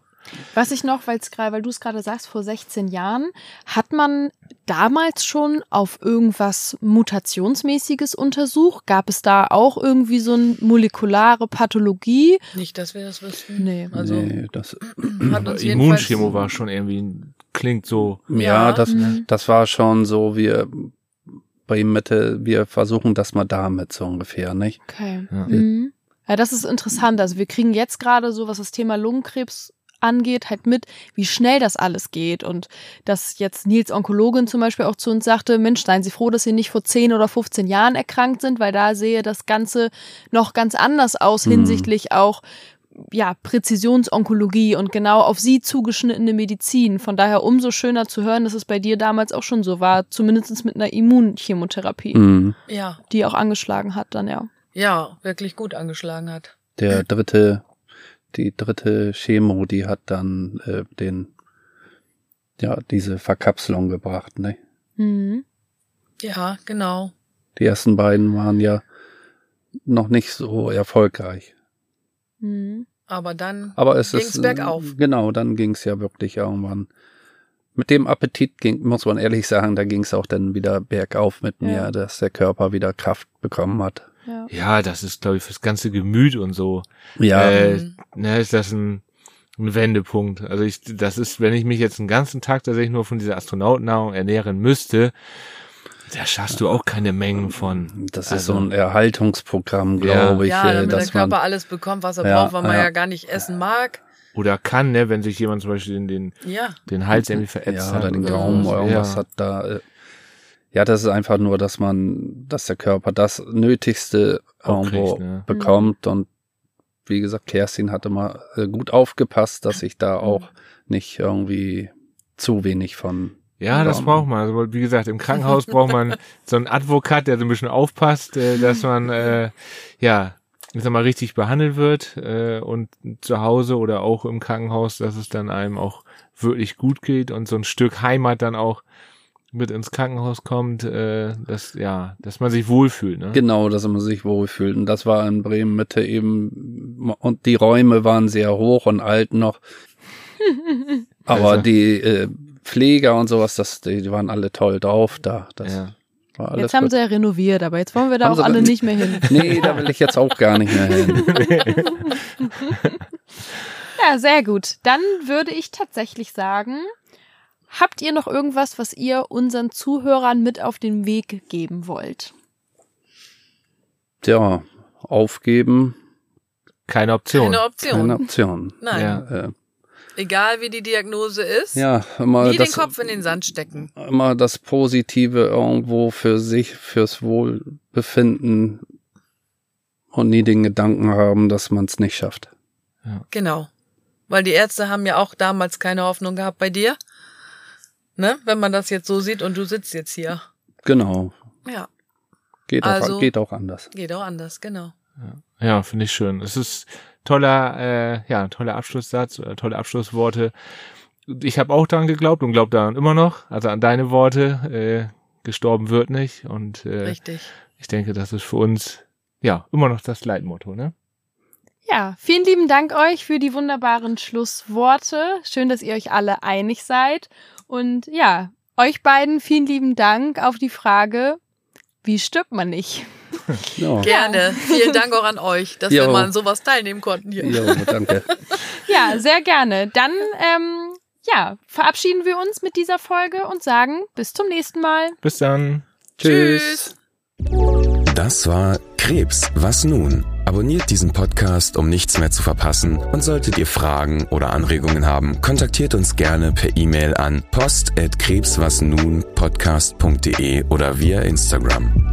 B: Was ich noch, weil es gerade, weil du es gerade sagst, vor 16 Jahren, hat man damals schon auf irgendwas Mutationsmäßiges untersucht? Gab es da auch irgendwie so eine molekulare Pathologie?
D: Nicht, dass wir das wüssten.
B: Nee.
D: Also
E: nee, das,
C: Immunchemo
D: jedenfalls-
C: war schon irgendwie klingt so
E: ja,
D: Ja.
E: das,
B: Mhm.
E: das war schon so, wir bei ihm Mitte, wir versuchen das mal damit so ungefähr, nicht?
B: Okay.
C: Ja.
B: Mhm. Ja, das ist interessant. Also wir kriegen jetzt gerade so, was das Thema Lungenkrebs angeht, halt mit, wie schnell das alles geht. Und dass jetzt Nils Onkologin zum Beispiel auch zu uns sagte, Mensch, seien Sie froh, dass Sie nicht vor 10 oder 15 Jahren erkrankt sind, weil da sehe das Ganze noch ganz anders aus
E: Mhm.
B: hinsichtlich auch ja, Präzisionsonkologie und genau auf sie zugeschnittene Medizin. Von daher umso schöner zu hören, dass es bei dir damals auch schon so war, zumindest mit einer Immunchemotherapie,
E: Mhm.
D: Ja,
B: die auch angeschlagen hat dann, ja.
D: ja wirklich gut angeschlagen hat.
E: Der dritte, die dritte Chemo, die hat dann äh, den, ja, diese Verkapselung gebracht, ne?
B: Mhm.
D: Ja, genau.
E: Die ersten beiden waren ja noch nicht so erfolgreich.
B: Mhm.
D: Aber dann
E: Aber es
D: ging's
E: ist
D: bergauf.
E: Genau, dann ging's ja wirklich irgendwann. Mit dem Appetit ging, muss man ehrlich sagen, da ging's auch dann wieder bergauf mit
B: Ja.
E: mir, dass der Körper wieder Kraft bekommen hat.
B: Ja.
C: Ja, das ist, glaube ich, fürs ganze Gemüt und so.
E: Ja,
C: Äh,
D: Mhm.
C: ne, ist das ein, ein Wendepunkt. Also ich, das ist, wenn ich mich jetzt einen ganzen Tag tatsächlich nur von dieser Astronautennahrung ernähren müsste, da schaffst du auch keine Mengen von.
E: das ist
C: Also-
E: so ein Erhaltungsprogramm,
C: Ja.
E: glaube ich,
D: ja,
E: äh,
D: damit der
E: dass
D: Körper
E: man
D: alles bekommt, was er
E: Ja,
D: braucht, weil man
E: ja.
D: ja gar nicht essen mag.
C: Oder kann, ne, wenn sich jemand zum Beispiel den, den,
D: Ja,
C: den Hals irgendwie verätzt
E: ja,
C: hat.
E: oder den Gaumen oder irgendwas
C: ja.
E: hat da. Äh, ja, das ist einfach nur, dass man, dass der Körper das Nötigste
C: Auch
E: irgendwo
C: kriegt, ne?
E: bekommt und wie gesagt, Kerstin hat immer äh, gut aufgepasst, dass ich da auch nicht irgendwie zu wenig von.
C: Ja, das braucht man. Also wie gesagt, im Krankenhaus braucht man so einen Advokat, der so ein bisschen aufpasst, äh, dass man äh, ja, ich sag mal, richtig behandelt wird äh, und zu Hause oder auch im Krankenhaus, dass es dann einem auch wirklich gut geht und so ein Stück Heimat dann auch mit ins Krankenhaus kommt, äh, dass ja, dass man sich wohlfühlt. Ne?
E: Genau, dass man sich wohlfühlt. Und das war in Bremen Mitte eben, und die Räume waren sehr hoch und alt noch. Aber
C: Also-
E: die äh, Pfleger und sowas, das, die, die waren alle toll drauf da. Das
C: Ja.
E: war alles
B: Jetzt haben
E: gut.
B: sie ja renoviert, aber jetzt wollen wir da
E: Haben
B: auch alle nicht mehr hin.
E: Nee, da will ich jetzt auch gar nicht mehr hin.
B: Ja, sehr gut. Dann würde ich tatsächlich sagen, habt ihr noch irgendwas, was ihr unseren Zuhörern mit auf den Weg geben wollt?
E: Tja, aufgeben,
C: Keine Option.
D: keine Option.
E: keine Option.
D: Nein,
C: Ja.
E: Äh,
D: egal wie die Diagnose ist,
E: ja, immer
D: nie den
E: das,
D: Kopf in den Sand stecken.
E: immer das Positive irgendwo für sich, fürs Wohlbefinden und nie den Gedanken haben, dass man es nicht schafft.
D: Genau. Weil die Ärzte haben ja auch damals keine Hoffnung gehabt bei dir. Ne? Wenn man das jetzt so sieht und du sitzt jetzt hier.
E: Genau.
D: Ja,
E: Geht,
D: Also-
E: auch, geht auch anders.
D: geht auch anders, genau.
C: Ja, finde ich schön. Es ist toller, äh, ja, toller Abschlusssatz, oder tolle Abschlussworte. Ich habe auch daran geglaubt und glaube daran immer noch, also an deine Worte. Äh, gestorben wird nicht und äh,
D: Richtig.
C: ich denke, das ist für uns ja immer noch das Leitmotto, ne?
B: Ja, vielen lieben Dank euch für die wunderbaren Schlussworte. Schön, dass ihr euch alle einig seid. Und ja, euch beiden vielen lieben Dank auf die Frage, wie stirbt man nicht?
E: Ja,
D: Gerne. Vielen Dank auch an euch, dass
E: Jo.
D: wir mal an sowas teilnehmen konnten hier.
E: jo, danke.
B: Ja, sehr gerne. Dann, ähm, ja, verabschieden wir uns mit dieser Folge und sagen bis zum nächsten Mal.
C: Bis dann.
E: Tschüss.
A: Das war Krebs, was nun? Abonniert diesen Podcast, um nichts mehr zu verpassen. Und solltet ihr Fragen oder Anregungen haben, kontaktiert uns gerne per E-Mail an post@krebswasnunpodcast.de oder via Instagram.